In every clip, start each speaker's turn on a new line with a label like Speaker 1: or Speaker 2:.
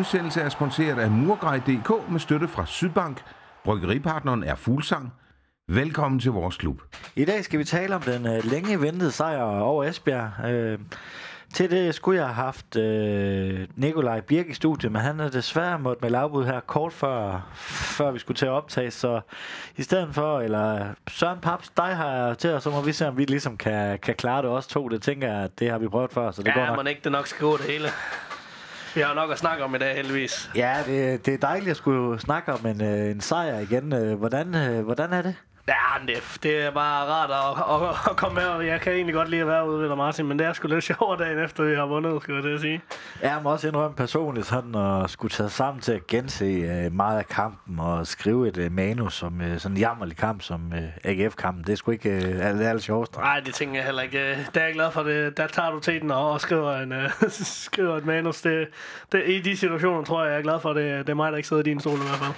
Speaker 1: Udsendelse er sponsoreret af Murgrej.dk med støtte fra Sydbank. Bryggeripartneren er Fuglsang. Velkommen til vores klub.
Speaker 2: I dag skal vi tale om den øh, længe ventede sejr over Esbjerg. Øh, til det skulle jeg have haft øh, Nikolaj Birk i studiet, men han er desværre måttet med afbud her kort før, før vi skulle til at optage, så i stedet for, eller Søren Paps, dig har jeg til, og så må vi se, om vi ligesom kan, kan klare det også to. Det tænker jeg, at det har vi prøvet før, så det
Speaker 3: ja,
Speaker 2: går nok.
Speaker 3: man ikke det nok gå det hele. Vi har jo nok at snakke om i dag, heldigvis.
Speaker 2: Ja, det, det er dejligt at skulle snakke om en, øh, en sejr igen. Øh, hvordan, øh, hvordan er det?
Speaker 3: Ja, det, det er bare rart at, at, at komme her. Jeg kan egentlig godt lide at være ude ved Martin, men det er sgu lidt sjovere dagen efter, vi har vundet, skal jeg det sige.
Speaker 2: Jeg må også indrømme personligt sådan at skulle tage sammen til at gense øh, meget af kampen og skrive et øh, manus som øh, sådan en jammerlig kamp som AGF-kampen. Det er sgu ikke det er aller sjovest.
Speaker 3: Nej, det tænker jeg heller ikke. Det er jeg glad for. Det. Der tager du til den og, skriver, en, uh, skriver et manus. Det, det, I de situationer tror jeg, jeg er glad for. Det, det er mig, der ikke sidder i din stol i hvert fald.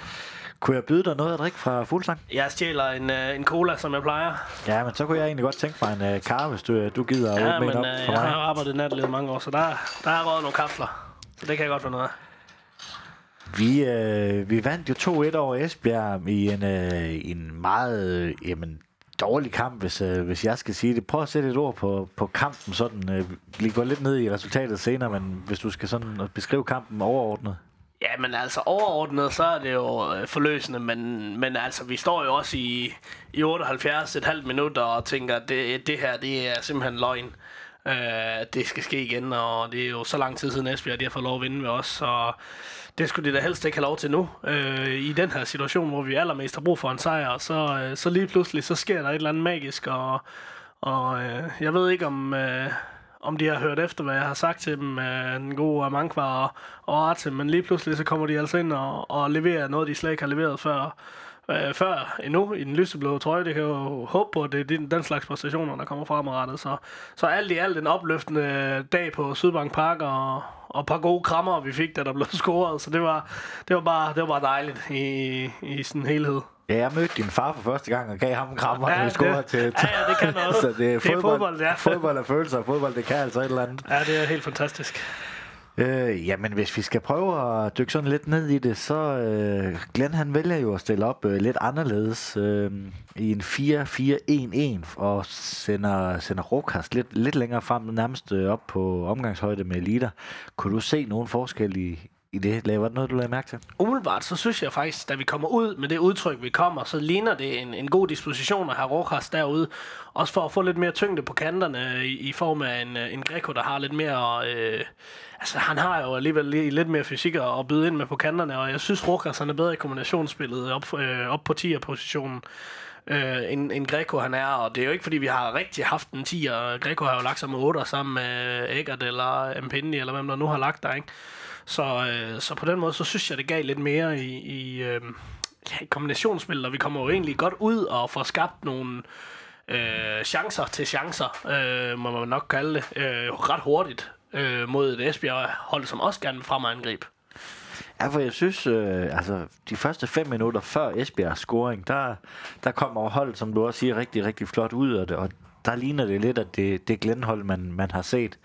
Speaker 2: Kunne jeg byde dig noget at drikke fra Fuglsang?
Speaker 3: Jeg stjæler en, uh, en cola, som jeg plejer.
Speaker 2: Ja, men så kunne jeg egentlig godt tænke mig en uh, kar, hvis du, du gider at
Speaker 3: Ja,
Speaker 2: åbne
Speaker 3: men
Speaker 2: en op
Speaker 3: jeg
Speaker 2: for mig.
Speaker 3: har arbejdet natlivet mange år, så der, der er røget nogle kapsler. Så det kan jeg godt få noget af.
Speaker 2: Vi, øh, vi vandt jo 2-1 over Esbjerg i en, øh, en meget øh, jamen, dårlig kamp, hvis, øh, hvis jeg skal sige det. Prøv at sætte et ord på, på kampen. Sådan, øh, vi går lidt ned i resultatet senere, men hvis du skal sådan beskrive kampen overordnet.
Speaker 3: Ja, men altså overordnet, så er det jo øh, forløsende, men, men altså, vi står jo også i, i 78 et halvt minut og tænker, at det, det her, det er simpelthen løgn. Øh, det skal ske igen, og det er jo så lang tid siden Esbjerg, de har fået lov at vinde med os, så det skulle de da helst ikke have lov til nu. Øh, I den her situation, hvor vi allermest har brug for en sejr, så, øh, så lige pludselig, så sker der et eller andet magisk, og, og øh, jeg ved ikke om... Øh, om de har hørt efter, hvad jeg har sagt til dem, øh, den gode Amankvar og, og Arte, men lige pludselig så kommer de altså ind og, og leverer noget, de slet ikke har leveret før, øh, før endnu i den lyseblå trøje. Det kan jo håbe på, at det er den, den slags præstationer, der kommer fremadrettet. Så, så alt i alt en opløftende dag på Sydbank Park, og, og et par gode krammer, vi fik, da der blev scoret. Så det var, det var, bare, det var bare dejligt i, i sådan helhed.
Speaker 2: Ja, jeg mødte din far for første gang og gav ham en krammer,
Speaker 3: Ja, det-
Speaker 2: scorede til,
Speaker 3: ja, ja, det kan noget.
Speaker 2: så det er,
Speaker 3: Det er
Speaker 2: fodbold,
Speaker 3: fodbold, ja.
Speaker 2: fodbold er følelser, og fodbold det kan altså et eller andet.
Speaker 3: Ja, det er helt fantastisk.
Speaker 2: Øh, jamen, hvis vi skal prøve at dykke sådan lidt ned i det, så øh, Glenn han vælger jo at stille op øh, lidt anderledes øh, i en 4-4-1-1 og sender, sender Rokas lidt, lidt længere frem, nærmest øh, op på omgangshøjde med Elita. Kunne du se nogen forskel i, i det? Var det noget, du lagde mærke til?
Speaker 3: Umiddelbart, så synes jeg faktisk, da vi kommer ud med det udtryk, vi kommer, så ligner det en, en god disposition at have Rojas derude. Også for at få lidt mere tyngde på kanterne i, i form af en, øh, en Greco, der har lidt mere... Øh, altså, han har jo alligevel lidt mere fysik at, byde ind med på kanterne, og jeg synes, Rojas han er bedre i kombinationsspillet op, øh, op på 10'er-positionen. Øh, en, en Greco han er, og det er jo ikke fordi vi har rigtig haft en 10, og Greco har jo lagt sig med 8 sammen med Eggert eller Mpindi, eller hvem der nu har lagt der, ikke? Så, øh, så på den måde, så synes jeg, det gav lidt mere i, i, øh, ja, i kombinationsspil, og vi kommer jo egentlig godt ud og får skabt nogle øh, chancer til chancer, øh, må man nok kalde det, øh, ret hurtigt øh, mod et Esbjerg-hold, som også gerne vil frem og angribe.
Speaker 2: Ja, for jeg synes, øh, altså de første fem minutter før Esbjergs scoring, der, der kommer holdet, som du også siger, rigtig, rigtig flot ud af det, og der ligner det lidt, at det, det Glenn-hold, man, man har set.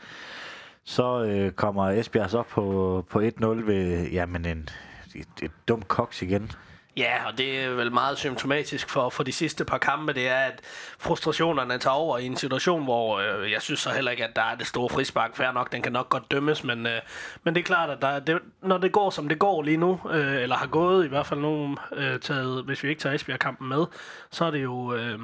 Speaker 2: Så øh, kommer Esbjerg så på, på 1-0 ved, jamen en, et, et dumt koks igen.
Speaker 3: Ja, og det er vel meget symptomatisk for, for de sidste par kampe, det er, at frustrationerne tager over i en situation, hvor øh, jeg synes så heller ikke, at der er det store frispark. Fair nok, den kan nok godt dømmes, men, øh, men det er klart, at der, det, når det går, som det går lige nu, øh, eller har gået i hvert fald nogen øh, taget, hvis vi ikke tager Esbjerg-kampen med, så er det jo... Øh,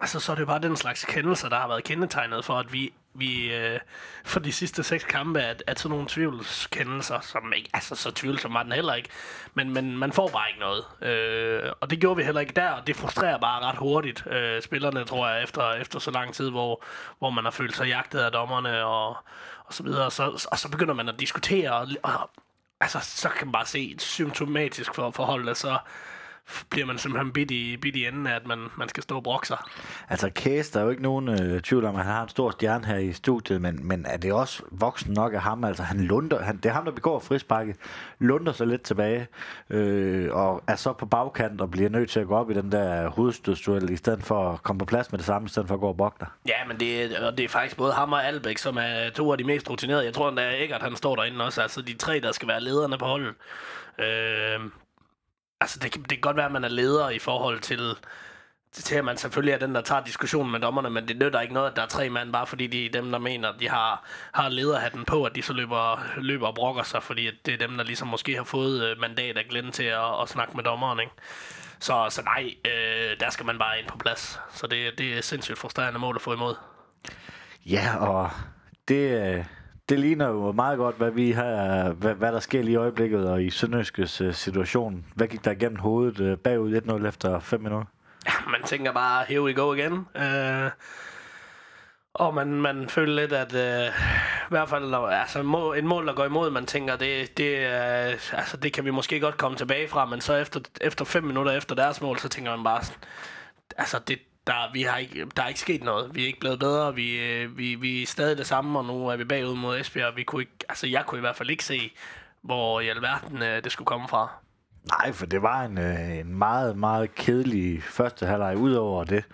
Speaker 3: Altså, så er det jo bare den slags kendelser, der har været kendetegnet for, at vi, vi øh, for de sidste seks kampe, at, at sådan nogle tvivlskendelser, som ikke, altså så tvivlsom var den heller ikke, men, men man får bare ikke noget. Øh, og det gjorde vi heller ikke der, og det frustrerer bare ret hurtigt øh, spillerne, tror jeg, efter, efter så lang tid, hvor, hvor man har følt sig jagtet af dommerne og, og så videre. Og så, og så begynder man at diskutere, og, og altså, så kan man bare se symptomatisk for forholdet, så bliver man simpelthen bidt i, bidt i enden af, at man, man skal stå og brokke sig.
Speaker 2: Altså Kæs, der er jo ikke nogen øh, tvivl om, at han har en stor stjerne her i studiet, men, men er det også voksen nok af ham? Altså han lunder, han, det er ham, der begår frisparket, lunder sig lidt tilbage, øh, og er så på bagkant og bliver nødt til at gå op i den der hovedstødsduel, i stedet for at komme på plads med det samme, i stedet for at gå og bogte.
Speaker 3: Ja, men det, er- og det er faktisk både ham og Albæk, som er to af de mest rutinerede. Jeg tror endda, at Eggert, han står derinde også. Altså de tre, der skal være lederne på holdet. Øh, altså det, kan- det kan godt være, at man er leder i forhold til, til at man selvfølgelig er den, der tager diskussionen med dommerne, men det nytter ikke noget, at der er tre mand, bare fordi de er dem, der mener, at de har, har lederhatten på, at de så løber, løber og brokker sig, fordi at det er dem, der ligesom måske har fået øh, mandat af Glenn til at, at snakke med dommeren, ikke? Så, så nej, øh, der skal man bare ind på plads. Så det, det er sindssygt frustrerende mål at få imod.
Speaker 2: Ja, og det, øh, det ligner jo meget godt, hvad vi har, hvad, hvad der sker lige i øjeblikket, og i Sønderjyskes uh, situation. Hvad gik der igennem hovedet uh, bagud 1-0 efter 5 minutter?
Speaker 3: Ja, man tænker bare, here we go igen. Uh, øh, og man, man føler lidt, at uh, i hvert fald når, altså, må, en mål, der går imod, man tænker, det, det, uh, altså, det kan vi måske godt komme tilbage fra, men så efter, efter fem minutter efter deres mål, så tænker man bare, sådan, altså det, der, vi har ikke, der er ikke sket noget. Vi er ikke blevet bedre. Vi, øh, vi, vi er stadig det samme, og nu er vi bagud mod Esbjerg. Vi kunne ikke, altså, jeg kunne i hvert fald ikke se, hvor i alverden øh, det skulle komme fra.
Speaker 2: Nej, for det var en, øh, en meget, meget kedelig første halvleg. Udover det,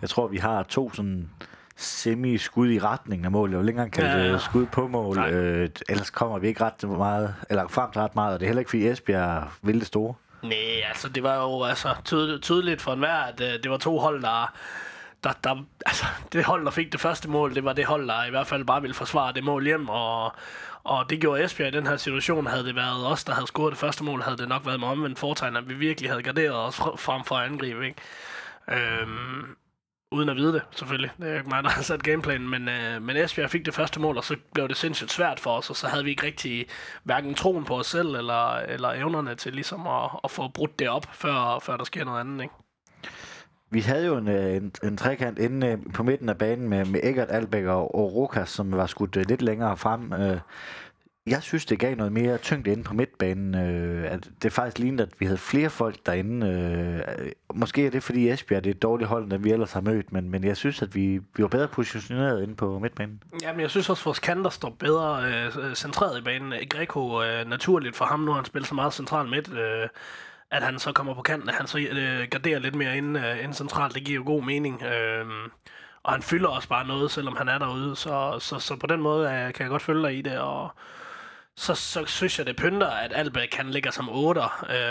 Speaker 2: jeg tror, vi har to sådan semi-skud i retningen af målet. Jeg vil ikke engang kalde
Speaker 3: Ja, ja.
Speaker 2: skud på mål.
Speaker 3: Nej.
Speaker 2: Øh, ellers kommer vi ikke ret meget, eller frem til ret meget, og det er heller ikke, fordi Esbjerg vil det store.
Speaker 3: Nej, altså det var jo altså, tydeligt, tydeligt for enhver, at øh, det var to hold, der, der, der... Altså, det hold, der fik det første mål, det var det hold, der i hvert fald bare ville forsvare det mål hjem, og, og det gjorde Esbjerg i den her situation. Havde det været os, der havde scoret det første mål, havde det nok været med omvendt foretegn, at vi virkelig havde garderet os frem for at angribe, ikke? Øhm, uden at vide det, selvfølgelig. Det er jo ikke mig, der har sat gameplanen, men, øh, men Esbjerg fik det første mål, og så blev det sindssygt svært for os, og så havde vi ikke rigtig hverken troen på os selv, eller, eller evnerne til ligesom at, at få brudt det op, før, før der sker noget andet, ikke?
Speaker 2: Vi havde jo en, øh, en, en trekant inde øh, på midten af banen med, med Egert, Albeck og, og Rokas, som var skudt øh, lidt længere frem. Øh, jeg synes, det gav noget mere tyngde inde på midtbanen. Øh, at det faktisk lignede, at vi havde flere folk derinde. Øh, måske er det, fordi Esbjerg det er et dårligt hold, end vi ellers har mødt, men, men jeg synes, at vi, vi var bedre positioneret inde på midtbanen.
Speaker 3: Jamen, jeg synes også, at vores kanter står bedre øh, centreret i banen. Greco, øh, naturligt for ham, nu han spiller så meget centralt midt, øh, at han så kommer på kanten, at han så øh, garderer lidt mere ind, øh, ind centralt. Det giver jo god mening. Øh, og han fylder også bare noget, selvom han er derude. Så, så, så på den måde øh, kan jeg godt følge dig i det. Og så, så synes jeg, det pynter, at Albæk kan ligger som 8 øh,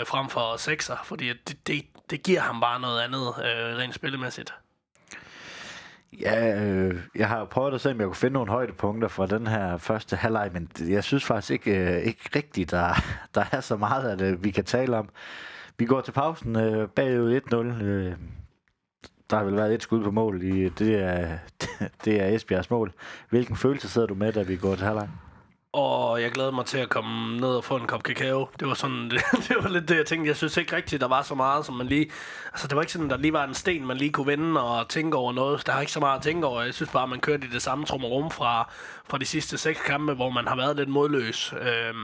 Speaker 3: frem for 6'er, fordi det, det, det giver ham bare noget andet øh, rent spillemæssigt.
Speaker 2: Ja, øh, jeg har prøvet at se, om jeg kunne finde nogle højdepunkter fra den her første halvleg, men jeg synes faktisk ikke, øh, ikke rigtigt, der, der er så meget, at øh, vi kan tale om. Vi går til pausen øh, bagud 1-0. Øh, der har vel været et skud på mål. I, det, er, det er Esbjergs mål. Hvilken følelse sidder du med, da vi går til halvleg?
Speaker 3: Og jeg glæder mig til at komme ned og få en kop kakao. Det var sådan, det, det var lidt det, jeg tænkte. Jeg synes ikke rigtigt, der var så meget, som man lige... Altså, det var ikke sådan, der lige var en sten, man lige kunne vende og tænke over noget. Der er ikke så meget at tænke over. Jeg synes bare, man kørte i det samme trummerum fra, fra de sidste seks kampe, hvor man har været lidt modløs øh,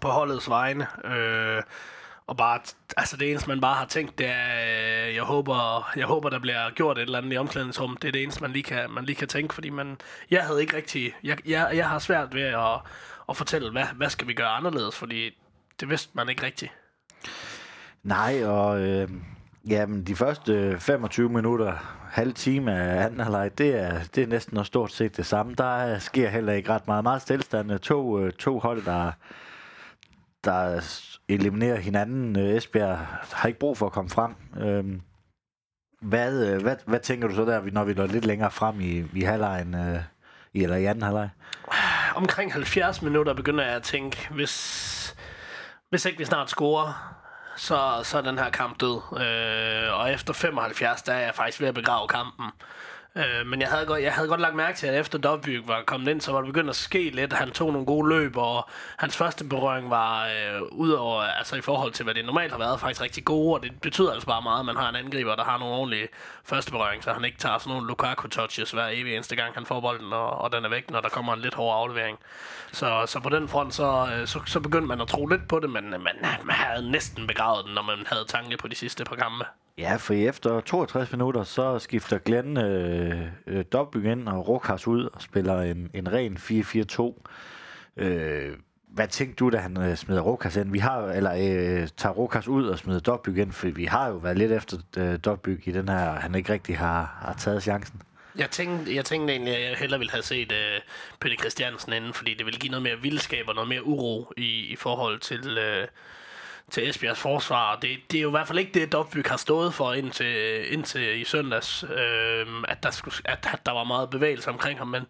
Speaker 3: på holdets vegne. Øh, og bare, altså det eneste, man bare har tænkt, det er, øh, jeg håber, jeg håber, der bliver gjort et eller andet i omklædningsrummet. Det er det eneste, man lige kan, man lige kan tænke, fordi man, jeg havde ikke rigtig, jeg, jeg, jeg har svært ved at, at fortælle, hvad, hvad skal vi gøre anderledes, fordi det vidste man ikke rigtigt.
Speaker 2: Nej, og øh, jamen, de første øh, 25 minutter, halv time af anden halvleg, det er, det er næsten og stort set det samme. Der sker heller ikke ret meget. Meget stillstand. To, øh, to hold, der, der eliminere hinanden. Øh, Esbjerg har ikke brug for at komme frem. Øhm, hvad, øh, hvad, hvad tænker du så der, når vi når lidt længere frem i, i halvlejen, øh, i, eller i anden halvleg?
Speaker 3: Omkring 70 minutter begynder jeg at tænke, hvis, hvis ikke vi snart scorer, så, så er den her kamp død. Øh, og efter 75, der er jeg faktisk ved at begrave kampen. Øh, men jeg havde, godt, jeg havde godt lagt mærke til, at efter Dobbyg var kommet ind, så var det begyndt at ske lidt. Han tog nogle gode løb, og hans første berøring var øh, udover, altså i forhold til, hvad det normalt har været, faktisk rigtig gode, og det betyder altså bare meget, at man har en angriber, der har nogle ordentlige første berøring, så han ikke tager sådan nogle Lukaku-touches hver evig eneste gang, han får bolden, og, og den er væk, når der kommer en lidt hård aflevering. Så, så på den front, så, øh, så, så begyndte man at tro lidt på det, men øh, man, man havde næsten begravet den, når man havde tanke på de sidste par kampe.
Speaker 2: Ja, for efter 62 minutter, så skifter Glenn øh, øh, ind og Rukas ud og spiller en, en ren 4-4-2. Øh, hvad tænkte du, da han øh, smider Rukas ind? Vi har, eller øh, tager Rukas ud og smider Dobby ind, for vi har jo været lidt efter øh, Dobbyg i den her, han ikke rigtig har, har taget chancen.
Speaker 3: Jeg tænkte, jeg tænkte egentlig, at jeg hellere ville have set øh, Peter Christiansen inden, fordi det ville give noget mere vildskab og noget mere uro i, i forhold til, Øh, til Esbjergs forsvar. Det, det er jo i hvert fald ikke det, Dobbyk har stået for indtil, indtil i søndags, øh, at, der skulle, at, at der var meget bevægelse omkring ham, men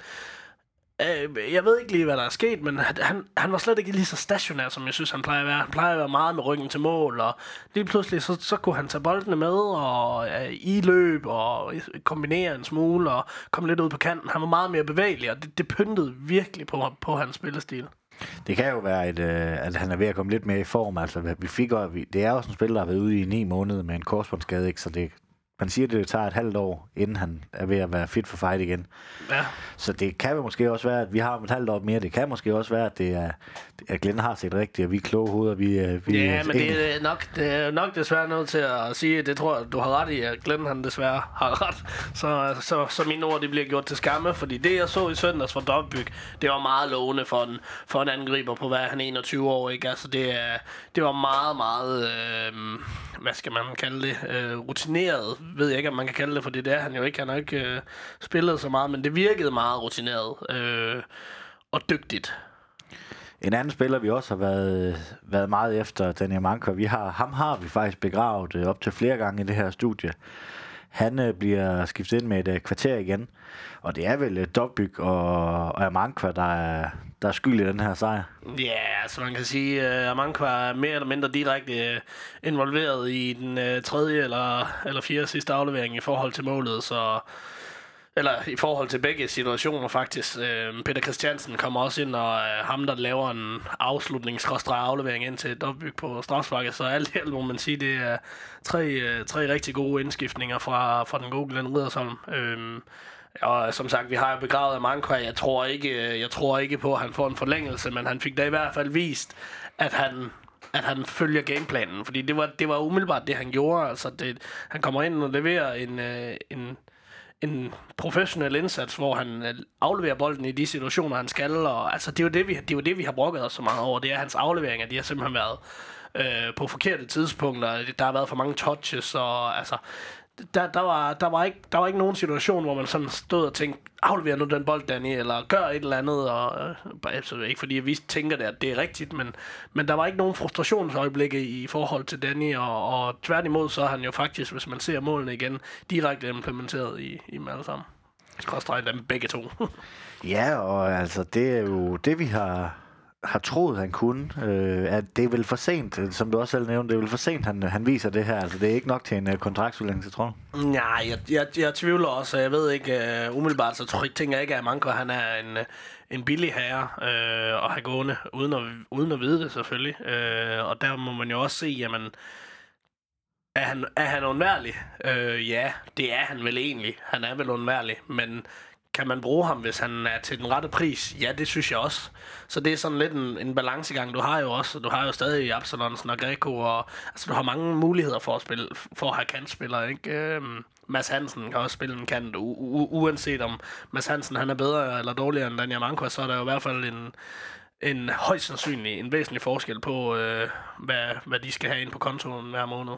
Speaker 3: øh, jeg ved ikke lige, hvad der er sket, men han, han var slet ikke lige så stationær, som jeg synes, han plejer at være. Han plejer at være meget med ryggen til mål, og lige pludselig, så, så kunne han tage boldene med, og øh, i løb, og kombinere en smule, og komme lidt ud på kanten. Han var meget mere bevægelig, og det, det pyntede virkelig på, på hans spillestil.
Speaker 2: Det kan jo være, at, øh, at han er ved at komme lidt mere i form. Altså, vi fik, vi, det er også en spiller, der har været ude i ni måneder med en korsbåndsskade, ikke? så det, man siger, at det tager et halvt år, inden han er ved at være fit for fight igen.
Speaker 3: Ja.
Speaker 2: Så det kan jo måske også være, at vi har et halvt år mere. Det kan måske også være, at, det er, at Glenn har set rigtigt, og vi er kloge hoveder. Vi, øh, vi
Speaker 3: ja, men det er, nok, det er nok desværre noget til at sige, det tror jeg, du har ret i, at Glenn han desværre har ret. Så, så, så mine ord de bliver gjort til skamme, fordi det jeg så i søndags fra Dobbyg, det var meget lovende for en, for en angriber på, hvad han 21 år, ikke? Altså det, det var meget, meget, øh, hvad skal man kalde det, øh, rutineret, ved jeg ikke, om man kan kalde det, for det er han jo ikke. Han har ikke øh, spillet så meget, men det virkede meget rutineret øh, og dygtigt.
Speaker 2: En anden spiller, vi også har været, været meget efter, Daniel Manker, vi har, ham har vi faktisk begravet øh, op til flere gange i det her studie. Han øh, bliver skiftet ind med et øh, kvarter igen, og det er vel øh, Dobbyg og, og Amankwa, der er, der er skyld i den her sejr.
Speaker 3: Ja, yeah, så man kan sige, at uh, Amankwa er mere eller mindre direkte øh, involveret i den øh, tredje eller, eller fjerde sidste aflevering i forhold til målet, så eller i forhold til begge situationer faktisk. Øh, Peter Christiansen kommer også ind, og øh, ham, der laver en afslutningsaflevering ind til et på strafsparket. Så alt i alt må man sige, det er tre, øh, tre rigtig gode indskiftninger fra, fra den gode Glenn Ridersholm. Øh, og øh, som sagt, vi har jo begravet Amanko, Manko. Jeg tror ikke, øh, jeg tror ikke på, at han får en forlængelse, men han fik da i hvert fald vist, at han at han følger gameplanen, fordi det var, det var umiddelbart det, han gjorde. Altså, det, han kommer ind og leverer en, øh, en, en professionel indsats, hvor han øh, afleverer bolden i de situationer, han skal. Og, altså, det er jo det, vi, det er jo det, vi har brokket os så meget over. Det er hans afleveringer. De har simpelthen været øh, på forkerte tidspunkter. Der har været for mange touches, og altså, der, der, var, der, var ikke, der var ikke nogen situation, hvor man sådan stod og tænkte, aflever nu den bold, Danny, eller gør et eller andet. Og, øh, altså, ikke fordi vi tænker det, at det er rigtigt, men, men der var ikke nogen frustrationsøjeblikke i forhold til Danny, og, og tværtimod så er han jo faktisk, hvis man ser målene igen, direkte implementeret i, i dem alle sammen. Skråstrej dem begge to.
Speaker 2: ja, og altså, det er jo det, vi har har troet, han kunne. Øh, at det er vel for sent, som du også selv nævnte, det er vel for sent, han, han viser det her. Altså, det er ikke nok til en øh, kontraktudlængelse, tror
Speaker 3: du? Nej, jeg, jeg, jeg tvivler også. Jeg ved ikke, øh, umiddelbart, så tror jeg, tænker jeg ikke, at Manko, han er en, øh, en billig herre øh, at have gående, uden at, uden at vide det selvfølgelig. Øh, og der må man jo også se, jamen, er han, er han undværlig? Øh, ja, det er han vel egentlig. Han er vel undværlig, men kan man bruge ham, hvis han er til den rette pris? Ja, det synes jeg også. Så det er sådan lidt en, en balancegang. Du har jo også, du har jo stadig Absalonsen og Greco, og altså, du har mange muligheder for at spille, for at have kantspillere, ikke? Øhm, Mads Hansen kan også spille en kant, u- u- uanset om Mads Hansen han er bedre eller dårligere end Daniel Manko, så er der jo i hvert fald en, en højst sandsynlig, en væsentlig forskel på, øh, hvad, hvad de skal have ind på kontoen hver måned.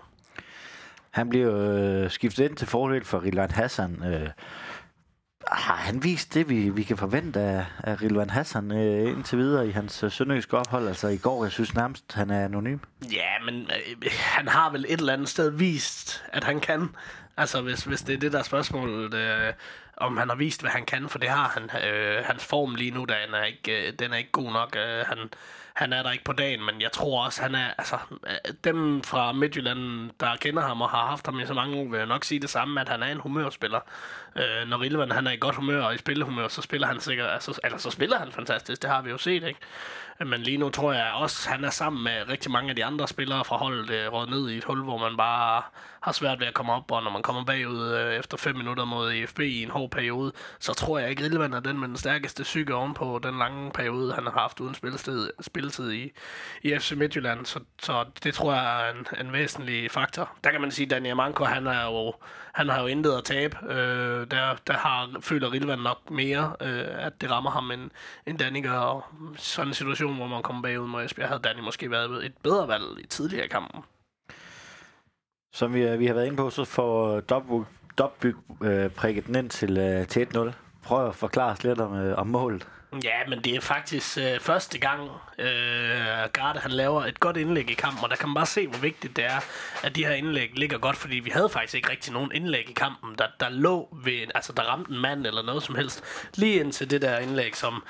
Speaker 2: Han bliver øh, skiftet ind til fordel for Rilan Hassan, øh, har han vist det, vi, vi kan forvente af, af Rilvan Hassan øh, indtil videre i hans øh, sønderjyske ophold? Altså i går, jeg synes nærmest, han er anonym.
Speaker 3: Ja, men øh, han har vel et eller andet sted vist, at han kan. Altså hvis, hvis det er det, der spørgsmål, det, Øh, om han har vist, hvad han kan, for det har han. Øh, hans form lige nu, den er ikke, øh, den er ikke god nok. Øh, han, han er der ikke på dagen, men jeg tror også, han er, altså, øh, dem fra Midtjylland, der kender ham og har haft ham i så mange år, vil jeg nok sige det samme, at han er en humørspiller. Øh, når Rilvan, han er i godt humør og i spillehumør, så spiller han sikkert, altså, eller så spiller han fantastisk, det har vi jo set, ikke? Men lige nu tror jeg også, han er sammen med rigtig mange af de andre spillere fra holdet øh, råd ned i et hul, hvor man bare har svært ved at komme op, og når man kommer bagud øh, efter 5 minutter mod EFB i en hård periode, så tror jeg ikke, Rilvan er den med den stærkeste psyke ovenpå den lange periode, han har haft uden spilletid, spilletid i, i FC Midtjylland. Så, så det tror jeg er en, en væsentlig faktor. Der kan man sige, at Daniel Manko, han, er jo, han har jo intet at tabe. Øh, der, der har, føler Rilvan nok mere, øh, at det rammer ham, end, end Danny gør. Og sådan en situation, hvor man kommer bagud mod Esbjerg, havde Danny måske været et bedre valg i tidligere kampen.
Speaker 2: Som vi, øh, vi har været inde på, så får Dobbyg øh, prikket den ind til, øh, til 1-0. Prøv at forklare os lidt om, øh, om målet.
Speaker 3: Ja, men det er faktisk øh, første gang, øh, Garde han laver et godt indlæg i kampen, og der kan man bare se, hvor vigtigt det er, at de her indlæg ligger godt, fordi vi havde faktisk ikke rigtig nogen indlæg i kampen, der, der lå ved, altså der ramte en mand eller noget som helst, lige indtil det der indlæg, som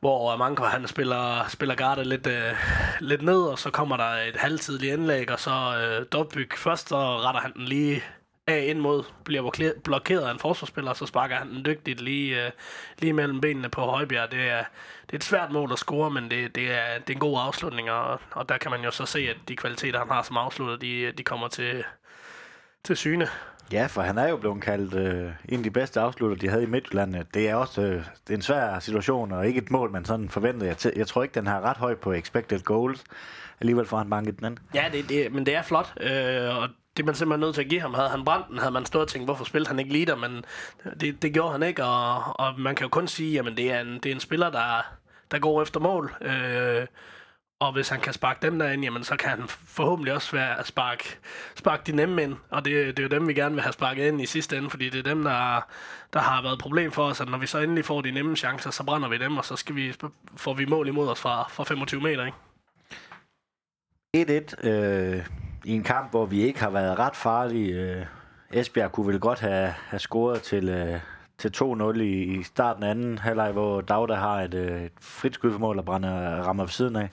Speaker 3: hvor Manko han spiller, spiller Garde lidt, øh, lidt ned, og så kommer der et halvtidligt indlæg, og så øh, Dobbyg først, så retter han den lige af ind mod, bliver blokeret af en forsvarsspiller, og så sparker han den dygtigt lige, øh, lige mellem benene på Højbjerg. Det er, det er et svært mål at score, men det, det, er, det er en god afslutning, og, og der kan man jo så se, at de kvaliteter, han har som afslutter, de, de kommer til, til syne.
Speaker 2: Ja, for han er jo blevet kaldt øh, en af de bedste afslutter, de havde i Midtjylland. Det er også øh, det er en svær situation, og ikke et mål, man sådan forventede. Jeg, t- jeg tror ikke, den har ret højt på expected goals. Alligevel får han banket den ind.
Speaker 3: Ja, det, det, men det er flot, øh, og det er man simpelthen nødt til at give ham. Havde han brændt den, havde man stået og tænkt, hvorfor spillede han ikke lige der, men det, det gjorde han ikke, og, og man kan jo kun sige, at det er en, det er en spiller, der, der går efter mål. Øh, og hvis han kan sparke dem derind, jamen, så kan han forhåbentlig også være at sparke, sparke de nemme ind. Og det, det er jo dem, vi gerne vil have sparket ind i sidste ende, fordi det er dem, der, der har været problem for os. At når vi så endelig får de nemme chancer, så brænder vi dem, og så skal vi, får vi mål imod os fra, fra 25 meter.
Speaker 2: Ikke? 1-1 øh, i en kamp, hvor vi ikke har været ret farlige. Øh, Esbjerg kunne vel godt have, have scoret til, øh, til 2-0 i, i starten af anden halvleg, hvor Dagda har et, øh, et frit skudformål og brænder, rammer ved siden af.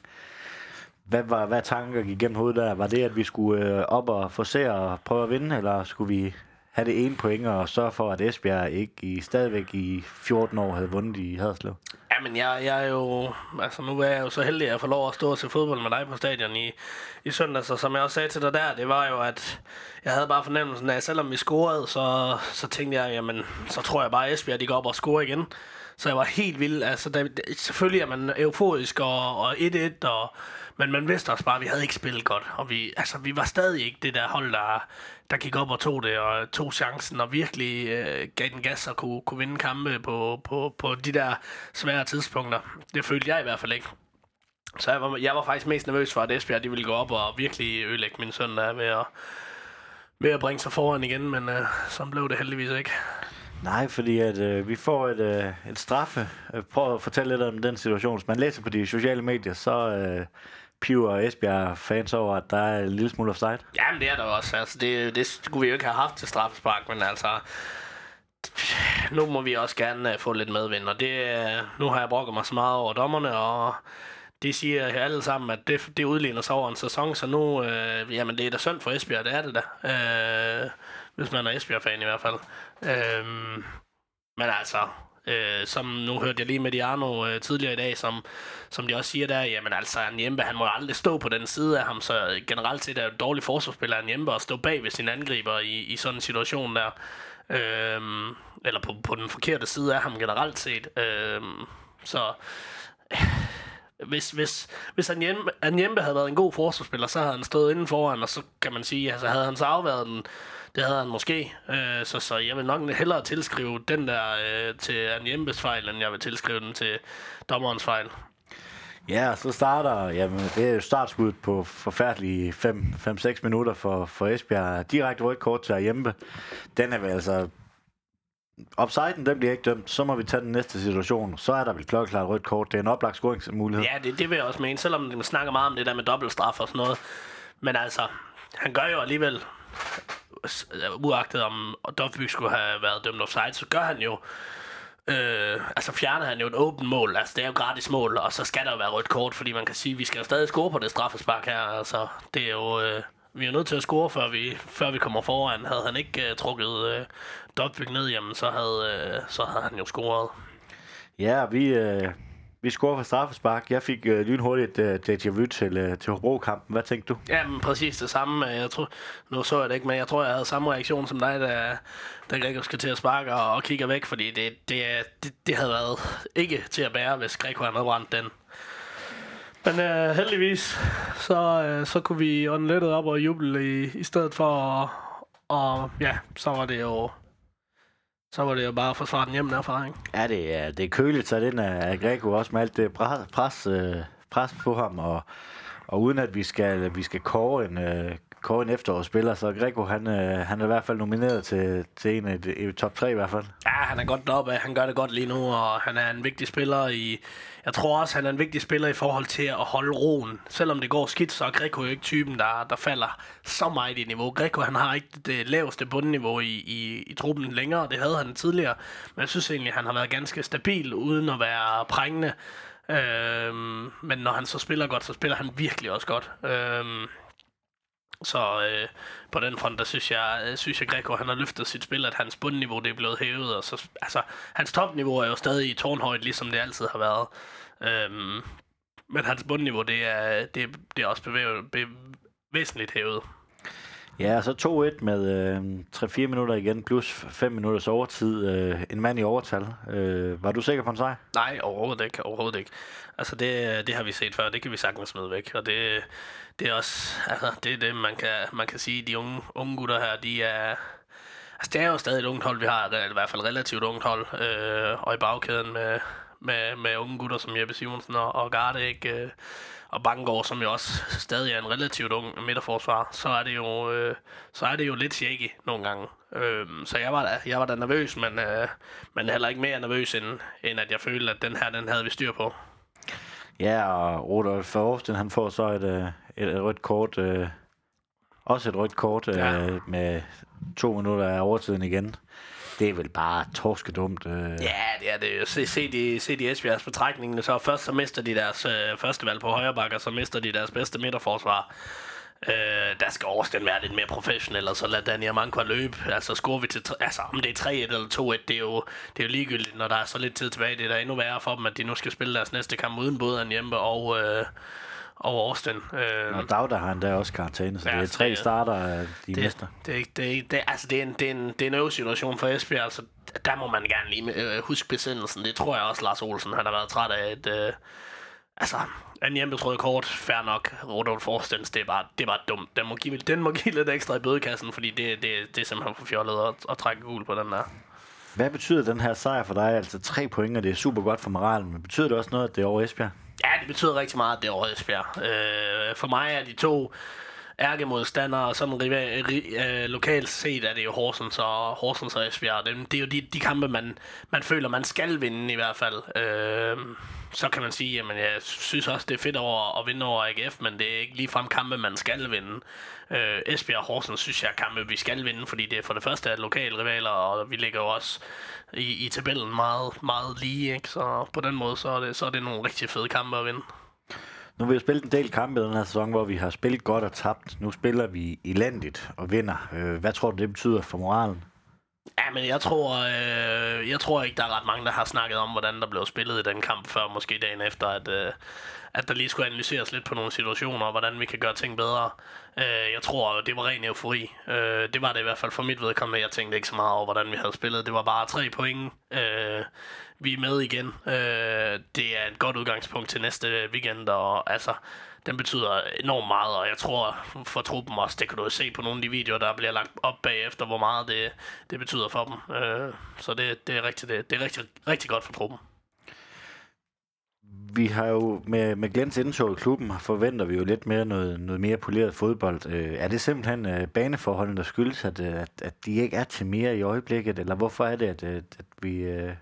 Speaker 2: Hvad var hvad tanker gik gennem hovedet der? Var det, at vi skulle øh, op og forsere og prøve at vinde, eller skulle vi have det ene point og sørge for, at Esbjerg ikke i, stadigvæk i 14 år havde vundet i Haderslev?
Speaker 3: men jeg, jeg er jo... Altså, nu er jeg jo så heldig, at jeg får lov at stå og se fodbold med dig på stadion i, i søndags. Så som jeg også sagde til dig der, det var jo, at jeg havde bare fornemmelsen af, at selvom vi scorede, så, så tænkte jeg, jamen, så tror jeg bare, at Esbjerg de går op og score igen. Så jeg var helt vild. Altså, der, selvfølgelig er man euforisk og, og 1-1, og, men man vidste også bare, at vi havde ikke spillet godt. Og vi, altså, vi var stadig ikke det der hold, der, der gik op og tog det, og tog chancen, og virkelig øh, gav den gas og kunne, kunne vinde kampe på, på, på de der svære tidspunkter. Det følte jeg i hvert fald ikke. Så jeg var, jeg var faktisk mest nervøs for, at Esbjerg de ville gå op og virkelig ødelægge min søndag ved at, ved at bringe sig foran igen, men øh, så blev det heldigvis ikke.
Speaker 2: Nej, fordi at øh, vi får et, øh, et straffe. Øh, prøv at fortælle lidt om den situation. Hvis man læser på de sociale medier, så øh, piver Esbjerg fans over, at der er en lille smule offside.
Speaker 3: Jamen, det er der også. Altså, det, det skulle vi jo ikke have haft til straffespark, men altså... Nu må vi også gerne øh, få lidt medvind, og det, øh, nu har jeg brokket mig så meget over dommerne, og de siger alle sammen, at det, det udligner sig over en sæson, så nu, øh, jamen det er da synd for Esbjerg, det er det da. Øh, hvis man er Esbjerg-fan i hvert fald. Øh, men altså, Øh, som nu hørte jeg lige med Diano øh, tidligere i dag, som, som de også siger der, jamen altså, Njembe, han må aldrig stå på den side af ham, så generelt set er det dårlig forsvarsspiller, Njembe, at stå bag ved sin angriber i, i sådan en situation der. Øh, eller på, på den forkerte side af ham generelt set. Øh, så hvis, hvis, hvis Anjembe havde været en god forsvarsspiller, så havde han stået inden foran, og så kan man sige, altså havde han så afværet den, det havde han måske. Øh, så, så jeg vil nok hellere tilskrive den der øh, til Anjembes fejl, end jeg vil tilskrive den til dommerens fejl.
Speaker 2: Ja, så starter, jamen, det er jo startskuddet på forfærdelige 5-6 minutter for, for Esbjerg. Direkte rødt kort til Ajembe. Den er vel altså Offsiden, den bliver ikke dømt. Så må vi tage den næste situation. Så er der vel klokkeklart rødt kort. Det er en oplagt scoringsmulighed.
Speaker 3: Ja, det, det vil jeg også mene. Selvom man snakker meget om det der med dobbeltstraf og sådan noget. Men altså, han gør jo alligevel Øh, uagtet om Dovby skulle have været dømt offside, så gør han jo Øh, altså fjerner han jo et åbent mål, altså det er jo gratis mål, og så skal der jo være rødt kort, fordi man kan sige, at vi skal jo stadig score på det straffespark her, altså det er jo, øh, vi er nødt til at score, før vi, før vi kommer foran. Havde han ikke øh, trukket øh, Dovbyk ned, jamen så havde, øh, så havde han jo scoret.
Speaker 2: Ja, vi, øh, vi scorer fra straffespark. Jeg fik øh, lynhurtigt øh, déjà vu til, øh, til Hobro-kampen. Hvad tænkte du?
Speaker 3: Jamen, præcis det samme. Øh, jeg tror, nu så jeg det ikke, men jeg tror, jeg havde samme reaktion som dig, da, da Gregor skal til at sparke og, og kigger væk, fordi det, det, det, det havde været ikke til at bære, hvis Gregor havde brændt den. Men øh, heldigvis, så, øh, så kunne vi ånde lettet op og juble i, i stedet for, og, og ja, så var det jo så var det jo bare at forsvare den hjem derfra, ikke?
Speaker 2: Ja, det er, det er køligt så den er Greco også med alt det pres, pres, øh, pres på ham, og, og uden at vi skal, vi skal kåre en, øh, kåre en efterårsspiller, så Greco han, øh, han er i hvert fald nomineret til, til en af de, i top 3 i hvert fald.
Speaker 3: Ja, han er godt deroppe. Han gør det godt lige nu, og han er en vigtig spiller i... Jeg tror også, han er en vigtig spiller i forhold til at holde roen. Selvom det går skidt, så er Greco jo ikke typen, der, der falder så meget i niveau. Greco, han har ikke det laveste bundniveau i, i, i truppen længere. Det havde han tidligere. Men jeg synes egentlig, han har været ganske stabil, uden at være prængende. Øhm, men når han så spiller godt, så spiller han virkelig også godt. Øhm, så øh, på den front, der synes jeg, øh, synes jeg Greco, han har løftet sit spil, at hans bundniveau det er blevet hævet, og så, altså, hans topniveau er jo stadig i tårnhøjt, ligesom det altid har været. Øhm, men hans bundniveau, det er, det, det er også bevæget, be, væsentligt hævet.
Speaker 2: Ja, og så 2-1 med øh, 3-4 minutter igen, plus 5 minutters overtid. Øh, en mand i overtal. Øh, var du sikker på en sejr?
Speaker 3: Nej, overhovedet ikke. Overhovedet ikke. Altså, det, det har vi set før. Det kan vi sagtens smide væk. Og det, det er også... Altså, det er det, man kan, man kan sige. De unge, unge gutter her, de er... Altså, det er jo stadig et ungt hold, vi har. I hvert fald relativt ungt hold. Øh, og i bagkæden med, med, med unge gutter som Jeppe Simonsen og, og Garde, ikke? Øh, og Bangor, som jo også stadig er en relativt ung midterforsvar, så er det jo, øh, så er det jo lidt shaky nogle gange. Øh, så jeg var da, jeg var da nervøs, men, øh, men heller ikke mere nervøs, end, end at jeg følte, at den her, den havde vi styr på.
Speaker 2: Ja, og Rudolf Forsten, han får så et, øh, et, et rødt kort. Øh, også et rødt kort øh,
Speaker 3: Ja.
Speaker 2: med to minutter af overtiden igen. Det er vel bare torskedumt. Øh.
Speaker 3: Ja, det er det. Se, se, de, se de Esbjergs betragtninger, så først så mister de deres øh, første valg på højre bakke, og så mister de deres bedste midterforsvar. Øh, der skal Årsten være lidt mere professionel, og så lad Daniel Manko løbe. Altså, scorer vi til, altså, om det er 3-1 eller 2-1, det er, jo, det er jo ligegyldigt, når der er så lidt tid tilbage. Det er da endnu værre for dem, at de nu skal spille deres næste kamp uden både en hjemme og, øh, og Årsten. Øh,
Speaker 2: Og Dag, der har han der også karantæne, så
Speaker 3: Ja,
Speaker 2: det er tre starter, øh, de
Speaker 3: det,
Speaker 2: mister.
Speaker 3: det, er det, er det, altså, det er en, det er en, det er en øvesituation for Esbjerg, altså, der må man gerne lige øh, huske besindelsen. Det tror jeg også, Lars Olsen, han har været træt af. Et, øh, altså, en hjemmetrøjet kort, fair nok. Rudolf Forstens, det er bare, det er bare dumt. Den må, give, den må give lidt ekstra i bødekassen, fordi det, det, det er simpelthen for fjollet at, at trække gul på den der.
Speaker 2: Hvad betyder den her sejr for dig? Altså tre point, og det er super godt for moralen, men betyder det også noget, at det er over Esbjerg?
Speaker 3: Ja, det betyder rigtig meget, det over Esbjerg. Øh, for mig er de to ærkemodstandere, sådan rival, ri, øh, lokalt set er det jo Horsens og, Horsens og Esbjerg. Det, det er jo de, de kampe, man, man føler, man skal vinde i hvert fald. Øh, så kan man sige, at jeg synes også, det er fedt over at vinde over AGF, men det er ikke ligefrem kampe, man skal vinde. Øh, Esbjerg og Horsens synes jeg er kampe, vi skal vinde, fordi det er for det første er lokale rivaler, og vi ligger jo også i, i tabellen meget, meget lige. Ikke? Så på den måde, så er, det, så er det nogle rigtig fede kampe at vinde.
Speaker 2: Nu har vi jo spillet en del kampe i den her sæson, hvor vi har spillet godt og tabt. Nu spiller vi elendigt og vinder. Øh, hvad tror du, det betyder for moralen?
Speaker 3: Ja, men jeg tror, øh, jeg tror ikke, der er ret mange, der har snakket om, hvordan der blev spillet i den kamp før, måske dagen efter, at, øh, at der lige skulle analyseres lidt på nogle situationer, og hvordan vi kan gøre ting bedre. Øh, jeg tror, det var ren eufori. Øh, det var det i hvert fald for mit vedkommende. Jeg tænkte ikke så meget over, hvordan vi havde spillet. Det var bare tre point. Øh, vi er med igen. Øh, det er et godt udgangspunkt til næste weekend, og altså, den betyder enormt meget, og jeg tror for truppen også, det kan du se på nogle af de videoer, der bliver lagt op bagefter, hvor meget det, det betyder for dem. Øh, så det, det er rigtig, det, det er rigtig, rigtig godt for truppen.
Speaker 2: Vi har jo med, med Glens indtog i klubben, forventer vi jo lidt mere noget, noget mere poleret fodbold. Øh, er det simpelthen øh, baneforholdene, der skyldes, at, øh, at, at de ikke er til mere i øjeblikket? Eller hvorfor er det, at, at, at vi, øh,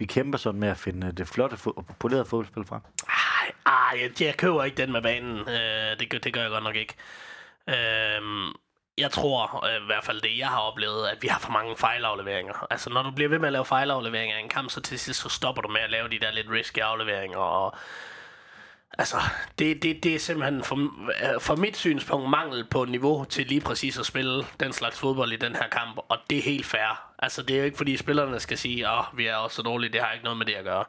Speaker 2: vi kæmper sådan med at finde øh, det flotte og polerede fodboldspil frem?
Speaker 3: Ej, ej jeg, jeg køber ikke den med banen. Øh, det, det gør jeg godt nok ikke. Øh, jeg tror øh, i hvert fald det, jeg har oplevet, at vi har for mange fejlafleveringer. Altså, når du bliver ved med at lave fejlafleveringer i en kamp, så til sidst så stopper du med at lave de der lidt risky afleveringer, og Altså, det, det, det er simpelthen for, øh, for mit synspunkt mangel på niveau til lige præcis at spille den slags fodbold i den her kamp, og det er helt fair. Altså, det er jo ikke fordi spillerne skal sige, at oh, vi er også så dårlige, det har ikke noget med det at gøre.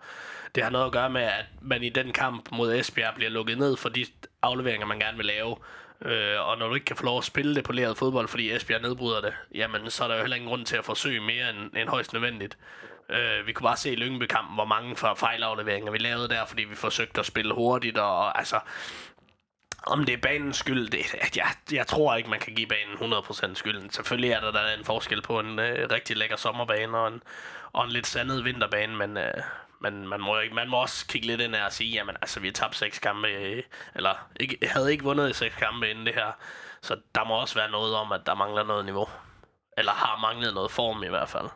Speaker 3: Det har noget at gøre med, at man i den kamp mod Esbjerg bliver lukket ned for de afleveringer, man gerne vil lave. Øh, og når du ikke kan få lov at spille det polerede fodbold, fordi Esbjerg nedbryder det, jamen så er der jo heller ingen grund til at forsøge mere end, end højst nødvendigt. Øh, vi kunne bare se i Lyngby-kampen, hvor mange fejlafleveringer vi lavede der, fordi vi forsøgte at spille hurtigt, og altså, om det er banens skyld, det, jeg, jeg tror ikke, man kan give banen 100% skylden. Selvfølgelig er der, der er en forskel på en øh, rigtig lækker sommerbane og en, og en lidt sandet vinterbane, men, øh, men man må, man må også kigge lidt ind og sige, jamen altså, vi har tabt seks kampe, øh, eller ikke, havde ikke vundet seks kampe inden det her. Så der må også være noget om, at der mangler noget niveau. Eller har manglet noget form i hvert fald.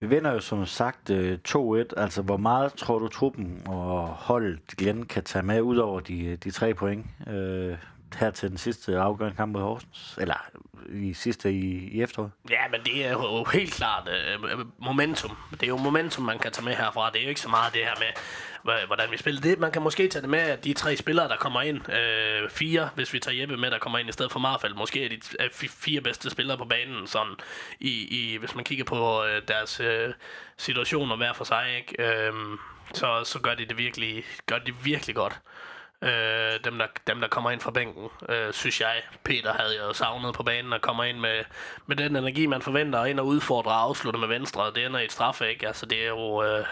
Speaker 2: Vi vinder jo som sagt øh, 2-1. Altså, hvor meget tror du, truppen og holdet igen kan tage med ud over de, øh, de tre point øh, her til den sidste afgørende kamp mod Horsens? Eller i sidste i, i efteråret?
Speaker 3: Ja, men det er jo helt klart uh, momentum. Det er jo momentum, man kan tage med herfra. Det er jo ikke så meget det her med, hvordan vi spiller. Det, man kan måske tage det med, at de tre spillere, der kommer ind, øh, fire, hvis vi tager Jeppe med, der kommer ind i stedet for Marfald, måske er de fire bedste spillere på banen, sådan, i, i, hvis man kigger på øh, deres øh, situationer hver for sig, ikke? Øh, så, så gør de det virkelig, gør de virkelig godt. Øh, dem, der, dem, der kommer ind fra bænken, øh, synes jeg. Peter havde jo savnet på banen og kommer ind med, med den energi, man forventer, og ind og udfordre og afslutte med venstre. Det ender i et straffe, ikke? Altså, det er jo... Øh,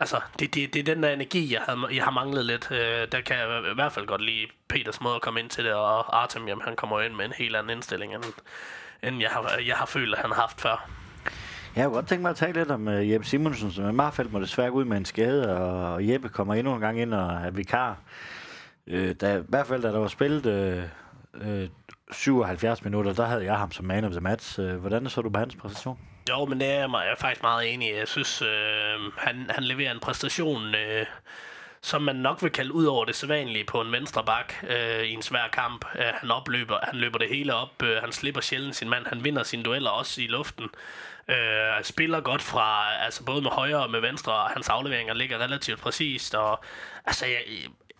Speaker 3: Altså, det, det, det er den der energi, jeg, havde, jeg har manglet lidt. Øh, der kan jeg i hvert fald godt lide Peters måde at komme ind til det, og Artem, jamen, han kommer ind med en helt anden indstilling, end, end jeg, har, jeg har følt, at han har haft før.
Speaker 2: Jeg kunne godt tænke mig at tale lidt om uh, Jeppe Simonsen, som i Marfeldt må desværre ud med en skade, og Jeppe kommer endnu en gang ind og er vikar. Uh, da, I hvert fald, da der var spillet uh, uh, 77 minutter, der havde jeg ham som man of the match. Uh, hvordan så du på hans præstation?
Speaker 3: Jo, men det er jeg, jeg er faktisk meget enig i. Jeg synes, øh, han, han leverer en præstation, øh, som man nok vil kalde ud over det sædvanlige på en venstre bak øh, i en svær kamp. Øh, han opløber, han løber det hele op, øh, han slipper sjældent sin mand, han vinder sine dueller også i luften. Øh, spiller godt fra, altså både med højre og med venstre, og hans afleveringer ligger relativt præcist, og altså, jeg,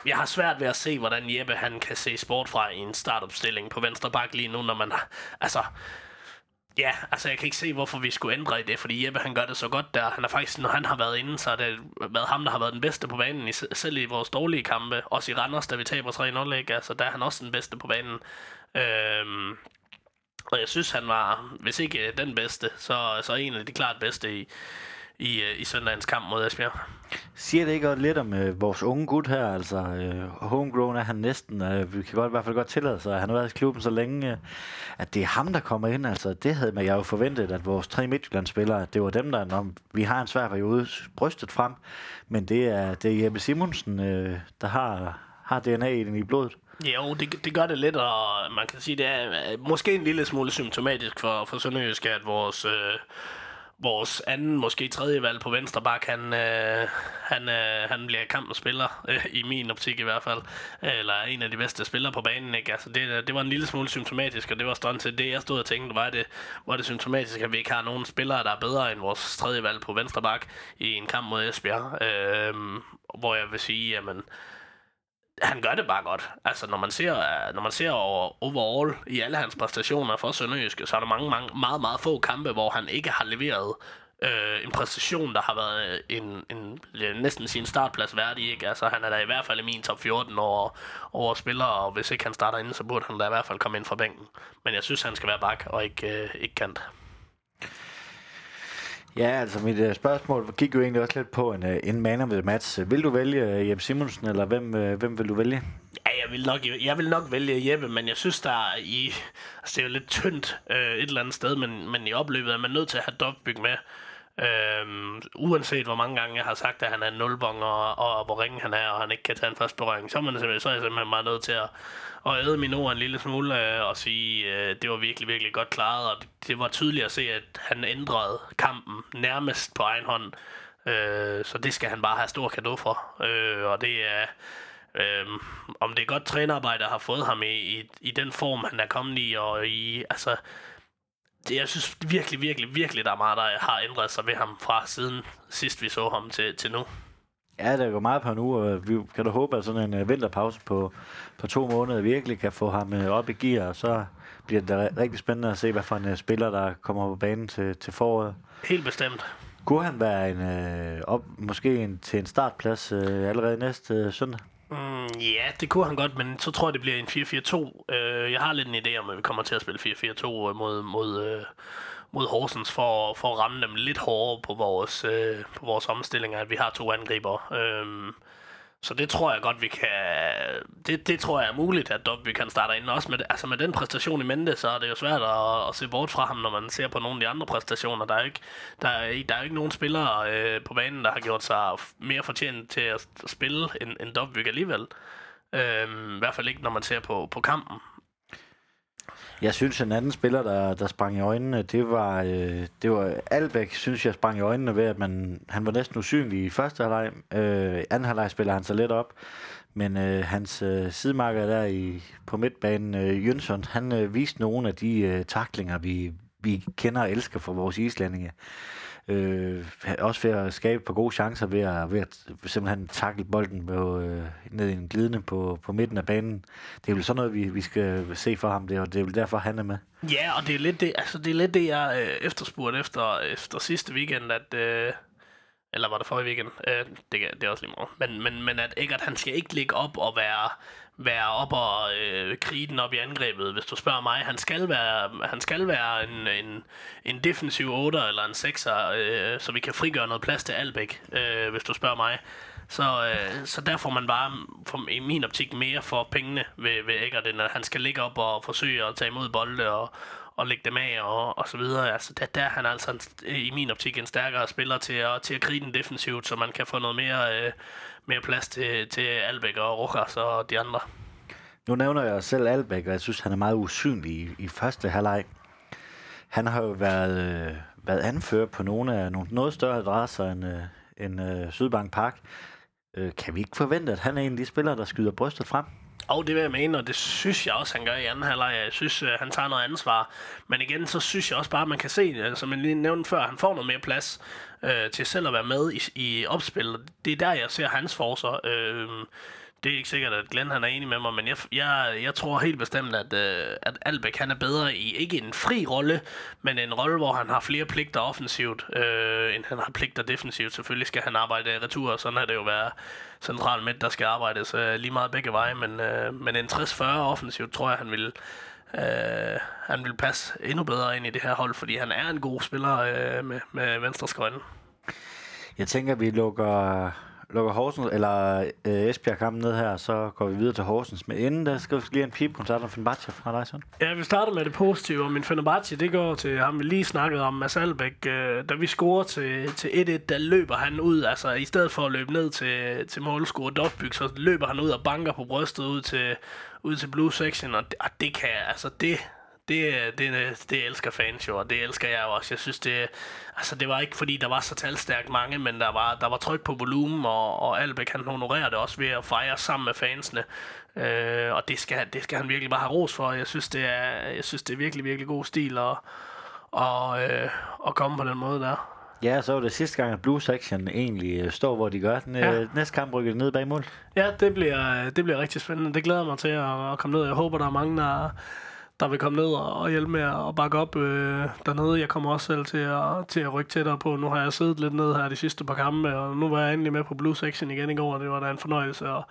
Speaker 3: jeg har svært ved at se, hvordan Jeppe han kan se sport fra i en startopstilling på venstre bak lige nu, når man, altså, Ja, altså jeg kan ikke se, hvorfor vi skulle ændre i det, fordi Jeppe han gør det så godt der. Han er faktisk, når han har været inde, så har det været ham, der har været den bedste på banen, i, selv i vores dårlige kampe. Også i Randers, da vi taber 3-0, ikke? Altså der er han også den bedste på banen. Øhm, og jeg synes, han var, hvis ikke øh, den bedste, så, så en af de klart bedste i, i, øh, i søndagens kamp mod Esbjerg.
Speaker 2: Siger det ikke lidt om øh, vores unge gut her? Altså, øh, homegrown er han næsten. Uh, vi kan godt, i hvert fald godt tillade sig, at han har været i klubben så længe, øh, at det er ham, der kommer ind. Altså, det havde man jo forventet, at vores tre Midtjylland-spillere, det var dem, der, når vi har en svær periode, brystet frem. Men det er, det er Jeppe Simonsen, øh, der har, har DNA i blodet.
Speaker 3: Jo, det, det gør det lidt, og man kan sige, det er øh, måske en lille smule symptomatisk for, for Sønderjysk, at vores... Øh, vores anden, måske tredje valg på venstre bak, han, øh, han, øh, han bliver kampens spiller, øh, i min optik i hvert fald, eller en af de bedste spillere på banen. Ikke? Altså det, det var en lille smule symptomatisk, og det var sådan til det, jeg stod og tænkte, var det, var det symptomatisk, at vi ikke har nogen spillere, der er bedre end vores tredje valg på venstre bak i en kamp mod Esbjerg, øh, hvor jeg vil sige, jamen, han gør det bare godt. Altså, når man ser, øh, når man ser over overall i alle hans præstationer for Sønderjyske, så er der mange, mange, meget, meget få kampe, hvor han ikke har leveret øh, en præstation, der har været øh, en, en, næsten sin startplads værdig. Ikke? Altså, han er da i hvert fald i min top 14 over, over spillere, og hvis ikke han starter inden, så burde han da i hvert fald komme ind fra bænken. Men jeg synes, han skal være bak og ikke, øh, ikke kant.
Speaker 2: Ja, altså mit uh, spørgsmål gik jo egentlig også lidt på en, uh, en man of the match. Vil du vælge uh, Jeppe Simonsen, eller hvem, uh, hvem vil du vælge?
Speaker 3: Ja, jeg vil, nok, jeg vil nok vælge Jeppe, men jeg synes, der er i... Altså, det er jo lidt tyndt uh, et eller andet sted, men, men i opløbet er man nødt til at have Dogbyg med. Øhm, uanset hvor mange gange jeg har sagt, at han er en nulbong, og, og, og hvor ringen han er, og han ikke kan tage en første berøring, så er, man så er jeg simpelthen bare nødt til at, at æde min ord en lille smule øh, og sige, øh, det var virkelig, virkelig godt klaret, og det, det var tydeligt at se, at han ændrede kampen nærmest på egen hånd. Øh, så det skal han bare have stor kado for. Øh, og det er Øhm, om det er godt trænerarbejde, der har fået ham i, i, i den form, han er kommet i, og i, altså, det, jeg synes virkelig, virkelig, virkelig, der er meget, der har ændret sig ved ham fra siden sidst vi så ham til, til nu.
Speaker 2: Ja, det går meget på nu, og vi kan da håbe, at sådan en uh, vinterpause på, på to måneder virkelig kan få ham uh, op i gear, og så bliver det da rigtig spændende at se, hvad for en uh, spiller, der kommer på banen til, til foråret.
Speaker 3: Helt bestemt.
Speaker 2: Kunne han være en, uh, op, måske en, til en startplads allerede næste søndag?
Speaker 3: Mm, ja, det kunne han godt, men så tror jeg, det bliver en 4-4-2. Øh, jeg har lidt en idé om, at vi kommer til at spille 4-4-2 øh, mod, mod, øh, mod Horsens for, for at ramme dem lidt hårdere på vores, øh, på vores omstillinger, at vi har to angriber. Øh, så det tror jeg godt, vi kan... Det, det tror jeg er muligt, at vi kan starte ind. Også med, altså med den præstation i mente, så er det jo svært at, at se bort fra ham, når man ser på nogle af de andre præstationer. Der er jo ikke, der er, der er ikke nogen spillere øh, på banen, der har gjort sig mere fortjent til at spille end, end Dobbyk alligevel. Øh, I hvert fald ikke, når man ser på, på kampen.
Speaker 2: Jeg synes, en anden spiller, der, der sprang i øjnene, det var, øh, det var Albæk, synes jeg, sprang i øjnene ved, at man, han var næsten usynlig i første halvleg. Øh, anden halvleg spiller han så lidt op, men øh, hans øh, sidemarker der i, på midtbanen, øh, Jønsson, han øh, viste nogle af de øh, taklinger, vi, vi kender og elsker fra vores islændinge. Øh, også ved at skabe på gode chancer ved at, ved at simpelthen takle bolden på, øh, ned i en glidende på, på midten af banen. Det er vel sådan noget, vi, vi skal se for ham, det, og det er vel derfor, han er med.
Speaker 3: Ja, og det er lidt det, altså, det, er lidt det jeg øh, efterspurgte efter, efter sidste weekend, at... Øh, eller var det forrige weekend? Øh, det, det er også lige meget. Men, men, men at Eggert, han skal ikke ligge op og være være op og øh, krige den op i angrebet, hvis du spørger mig. Han skal være, han skal være en, en, en defensiv 8 eller en 6'er, øh, så vi kan frigøre noget plads til Albæk, øh, hvis du spørger mig. Så, øh, så der får man bare, for, i min optik, mere for pengene ved, ved Eggert, end at han skal ligge op og forsøge at tage imod bolde og, og lægge dem af og, og så videre. Altså, der, der er han altså en, i min optik en stærkere spiller til at, til at krige den defensivt, så man kan få noget mere, øh, mere plads til, til Albæk og Rojas og de andre.
Speaker 2: Nu nævner jeg selv Albæk, og jeg synes, han er meget usynlig i, i første halvleg. Han har jo været, øh, været anfører på nogle af nogle noget større adresser end, øh, end øh, Sydbank Park. Øh, kan vi ikke forvente, at han er en af de spillere, der skyder brystet frem?
Speaker 3: Og det vil jeg mene, og det synes jeg også, han gør i anden halvleg. Jeg synes, uh, han tager noget ansvar. Men igen, så synes jeg også bare, at man kan se, uh, som jeg lige nævnte før, han får noget mere plads øh, til selv at være med i, i opspillet. Det er der, jeg ser hans forser. Øh, det er ikke sikkert, at Glenn han er enig med mig, men jeg, jeg, jeg tror helt bestemt, at, øh, at Albeck han er bedre i ikke en fri rolle, men en rolle, hvor han har flere pligter offensivt, øh, end han har pligter defensivt. Selvfølgelig skal han arbejde i retur, og sådan er det jo været central midt, der skal arbejdes øh, lige meget begge veje, men, øh, men en 60-40 offensivt tror jeg, han vil, uh, han vil passe endnu bedre ind i det her hold, fordi han er en god spiller øh, med, med venstre skrønne.
Speaker 2: Jeg tænker, at vi lukker lukker Horsens, eller øh, Esbjerg-kampen ned her, så går vi videre til Horsens. Men inden der skal vi lige en pip-koncert om Fenerbahce fra dig, sådan.
Speaker 3: Ja, vi starter med det positive, og min Fenerbahce, det går til ham, vi lige snakkede om, Mads Albeck. Øh, da vi scorer til, til 1-1, der løber han ud, altså i stedet for at løbe ned til, til målscore Dofbyg, så løber han ud og banker på brystet ud til, ud til Blue Section, og det, og det kan, altså det, det, det, det elsker fans jo, og det elsker jeg også. Jeg synes, det, altså, det var ikke fordi, der var så talstærkt mange, men der var, der var tryk på volumen, og, og Albeck han honorerer det også ved at fejre sammen med fansene. Øh, og det skal, det skal han virkelig bare have ros for. Jeg synes, det er, jeg synes, det er virkelig, virkelig god stil at, og, øh, at komme på den måde der.
Speaker 2: Ja, så var det sidste gang, at Blue Section egentlig øh, står, hvor de gør. Den, ja. Næste kamp rykker ned bag mål.
Speaker 3: Ja, det bliver, det bliver rigtig spændende. Det glæder mig til at, at komme ned. Jeg håber, der er mange, der, der vil komme ned og hjælpe med at bakke op øh, dernede. Jeg kommer også selv til at, til at rykke tættere på. Nu har jeg siddet lidt ned her de sidste par kampe, og nu var jeg endelig med på Blue Section igen i går, og det var da en fornøjelse at,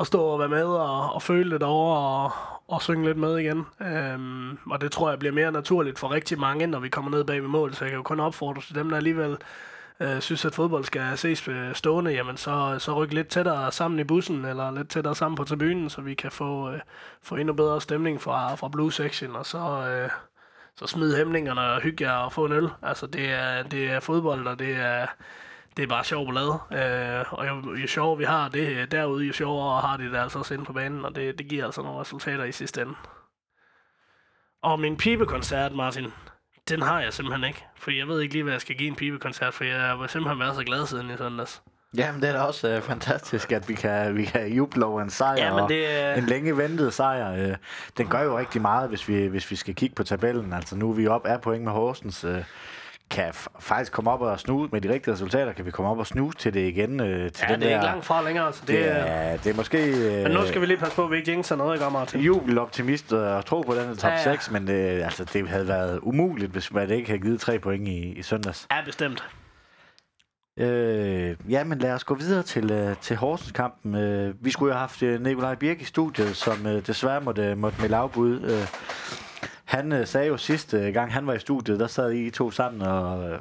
Speaker 3: at stå og være med og, og føle lidt over og, og synge lidt med igen. Øhm, og det tror jeg bliver mere naturligt for rigtig mange, når vi kommer ned bag ved mål, så jeg kan jo kun opfordre til dem, der alligevel øh, synes, at fodbold skal ses øh, stående, jamen så, så ryk lidt tættere sammen i bussen, eller lidt tættere sammen på tribunen, så vi kan få, øh, få endnu bedre stemning fra, fra Blue Section, og så, øh, så smid hæmningerne og hygge jer og få en øl. Altså, det er, det er fodbold, og det er, det er bare sjovt at lave. Øh, og jo, jo sjovere vi har det øh, derude, jo sjovere har de det altså også inde på banen, og det, det giver altså nogle resultater i sidste ende. Og min pibekoncert, Martin, den har jeg simpelthen ikke. For jeg ved ikke lige, hvad jeg skal give en pibekoncert, for jeg har simpelthen været så glad siden i søndags.
Speaker 2: Jamen, det er da også øh, fantastisk, at vi kan, vi kan juble over en sejr.
Speaker 3: Ja, men
Speaker 2: og
Speaker 3: det, øh,
Speaker 2: En længe ventet sejr. Øh, den gør jo rigtig meget, hvis vi, hvis vi skal kigge på tabellen. Altså, nu er vi op af point med Horsens. Øh, kan faktisk komme op og snuse med de rigtige resultater, kan vi komme op og snuse til det igen. Øh, til
Speaker 3: ja,
Speaker 2: den
Speaker 3: det er
Speaker 2: der,
Speaker 3: ikke langt fra længere. Så det,
Speaker 2: det, er, det er måske... Øh,
Speaker 3: men nu skal vi lige passe på, at vi ikke jinxer noget, ikke, Martin?
Speaker 2: jubeloptimist og tro på den her top
Speaker 3: Ja,
Speaker 2: ja,
Speaker 3: ja.
Speaker 2: 6, men det, altså, det havde været umuligt, hvis man ikke havde givet tre point i, i søndags.
Speaker 3: Ja, bestemt.
Speaker 2: Øh, ja, men lad os gå videre til, øh, til Horsens-kampen. Øh, vi skulle jo have haft øh, Nikolaj Birk i studiet, som øh, desværre måtte, måtte melde afbud. Øh, han øh, sagde jo sidste øh, gang, han var i studiet, der sad I to sammen og øh,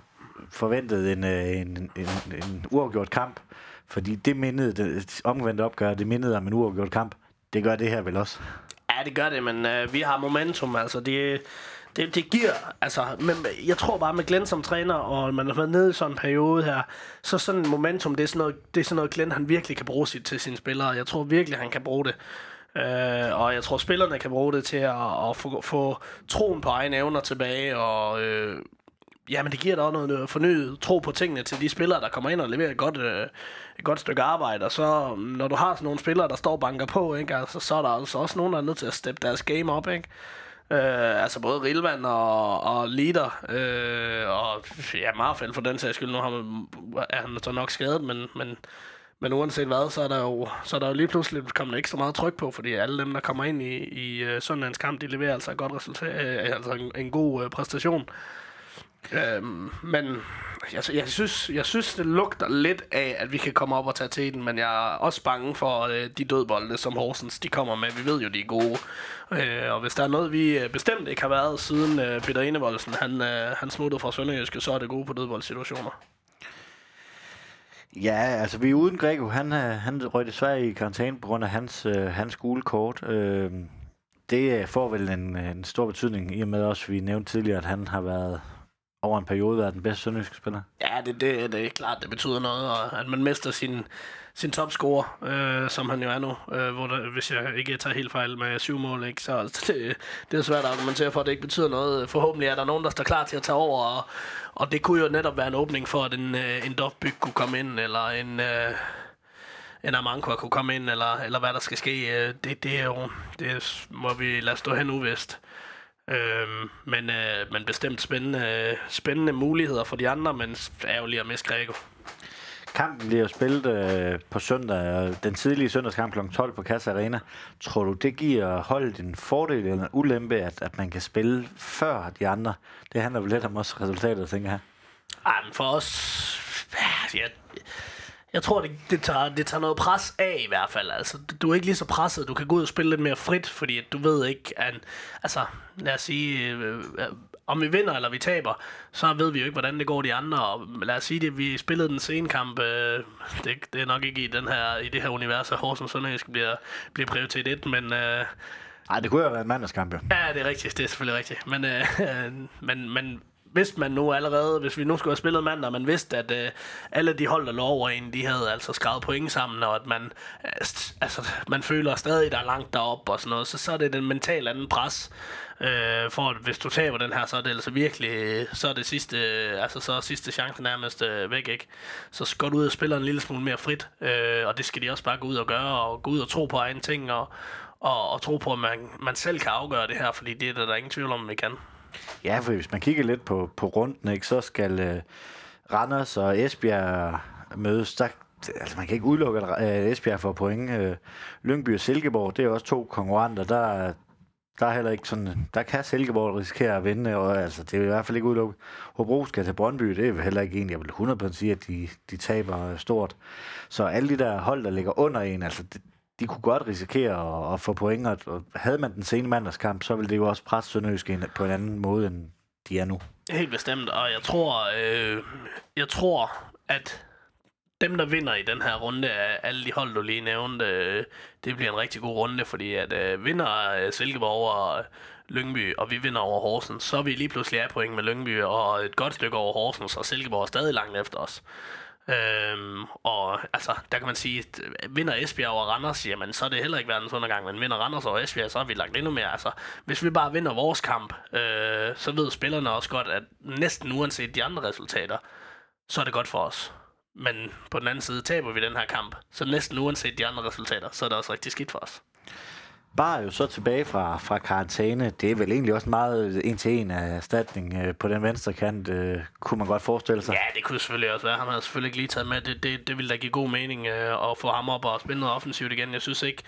Speaker 2: forventede en, øh, en, en, en, en uafgjort kamp. Fordi det mindede, det omvendte opgør, det mindede om en uafgjort kamp. Det gør det her vel også.
Speaker 3: Ja, det gør det, men øh, vi har momentum, altså det, det, det giver, altså, men jeg tror bare med Glenn som træner, og man har været nede i sådan en periode her, så sådan en momentum, det er sådan noget, det er sådan noget Glenn, han virkelig kan bruge sit, til sine spillere. Jeg tror virkelig, han kan bruge det. Øh, og jeg tror, spillerne kan bruge det til at, at få, få troen på egne evner tilbage, og øh, jamen, det giver da også noget, noget fornyet tro på tingene til de spillere, der kommer ind og leverer et godt, øh, et godt stykke arbejde. Og så, mm, når du har sådan nogle spillere, der står og banker på, ikke, altså, så er der altså også nogen, der er nødt til at steppe deres game op. Ikke? Øh, altså både Rilvan og, og Leader, øh, og ja, Marfeld for den sags skyld, nu har man, er han så nok skadet, men, men, men uanset hvad, så er der jo, så er der jo lige pludselig kommet så meget tryk på, fordi alle dem, der kommer ind i, i uh, søndagens kamp, de leverer altså et godt resultat, uh, altså en, en god uh, præstation. Øhm, men jeg, jeg, synes, jeg synes, det lugter lidt af, at vi kan komme op og tage til den, men jeg er også bange for øh, de dødbolde, som Horsens de kommer med. Vi ved jo, de er gode. Øh, og hvis der er noget, vi bestemt ikke har været siden øh, Peter Enevoldsen, han, øh, han smuttede fra Sønderjyske, så er det gode på dødboldsituationer.
Speaker 2: Ja, altså vi er uden Grego. Han, øh, han røg desværre i karantæne på grund af hans, øh, hans gule kort. Øhm, øh, det får vel en, øh, en stor betydning, i og med også, vi nævnte tidligere, at han har været over en periode været den bedste sønderjyske spiller.
Speaker 3: Ja, det, det, det er klart, det betyder noget, og at man mister sin, sin topscorer, øh, som han jo er nu, øh, hvor der, hvis jeg ikke tager helt fejl med syv mål, ikke, så det, det er svært at argumentere for, at det ikke betyder noget. Forhåbentlig er der nogen, der står klar til at tage over, og, og det kunne jo netop være en åbning for, at en, øh, en Dovbyg kunne komme ind, eller en... Øh, en Amanko kunne komme ind, eller, eller hvad der skal ske. Øh, Det, det er jo, det må vi lade stå hen uvist. Øhm, men, øh, men bestemt spændende, spændende muligheder for de andre, men ærgerligt at miste Grego.
Speaker 2: Kampen bliver jo spillet øh, på søndag, den tidlige søndagskamp kl. 12 på Casa Arena. Tror du, det giver holdet en fordel eller en ulempe, at, at man kan spille før de andre? Det handler vel lidt om også resultatet, tænker jeg.
Speaker 3: Ej, men for os... Ja, jeg, jeg tror, det, det, tager, det tager noget pres af i hvert fald. Altså, du er ikke lige så presset. Du kan gå ud og spille lidt mere frit, fordi at du ved ikke, at... Altså, lad os sige... Øh, øh, om vi vinder eller vi taber, så ved vi jo ikke, hvordan det går de andre. Og lad os sige det, vi spillede den sene kamp. Øh, det, det er nok ikke i, den her, i det her univers, at Horsens Sønderjysk bliver, bliver prioritet 1, men... Øh,
Speaker 2: Nej, det kunne jo have været en mandagskamp, jo.
Speaker 3: Ja, det er rigtigt. Det er selvfølgelig rigtigt. Men, øh, men, men hvis man nu allerede, hvis vi nu skulle have spillet mandag, man vidste, at øh, alle de hold, der lå over en, de havde altså skrevet point sammen, og at man, øh, altså, man føler stadig, der er langt derop og sådan noget, så, så er det den mentale anden pres. Øh, for at hvis du taber den her, så er det altså virkelig, så er det sidste, øh, altså så er sidste chance nærmest øh, væk, ikke? Så går du ud og spiller en lille smule mere frit, øh, og det skal de også bare gå ud og gøre, og gå ud og tro på egne ting, og, og, og tro på, at man, man selv kan afgøre det her, fordi det er der, der er ingen tvivl om, at vi kan.
Speaker 2: Ja, for hvis man kigger lidt på, på runden, ikke, så skal øh, Randers og Esbjerg mødes. Der, altså man kan ikke udelukke, at øh, Esbjerg får point. Øh, Lyngby og Silkeborg, det er også to konkurrenter. Der, der er heller ikke sådan, der kan Silkeborg risikere at vinde, og altså, det er i hvert fald ikke udelukket. Hobro skal til Brøndby, det er heller ikke en, jeg vil 100% sige, at de, de taber stort. Så alle de der hold, der ligger under en, altså, de, de kunne godt risikere at, at få point, og, og havde man den sene mandagskamp, så ville det jo også presse Sønderjysk på en anden måde, end de er nu.
Speaker 3: Helt bestemt, og jeg tror, øh, jeg tror, at dem, der vinder i den her runde af alle de hold, du lige nævnte, øh, det bliver en rigtig god runde, fordi at øh, vinder øh, Silkeborg over øh, Lyngby, og vi vinder over Horsens, så er vi lige pludselig af point med Lyngby, og et godt stykke over Horsens, og Silkeborg er stadig langt efter os. Øhm, og altså, der kan man sige, at øh, vinder Esbjerg over Randers, jamen så er det heller ikke verdens undergang, men vinder Randers over Esbjerg, så har vi lagt endnu mere. Altså, hvis vi bare vinder vores kamp, øh, så ved spillerne også godt, at næsten uanset de andre resultater, så er det godt for os men på den anden side taber vi den her kamp. Så næsten uanset de andre resultater, så er det også rigtig skidt for os.
Speaker 2: Bare jo så tilbage fra, fra karantæne. Det er vel egentlig også meget en til en af erstatning øh, på den venstre kant, øh, kunne man godt forestille sig.
Speaker 3: Ja, det kunne selvfølgelig også være. Han havde selvfølgelig ikke lige taget med. Det, det, det ville da give god mening øh, at få ham op og spille noget offensivt igen. Jeg synes ikke,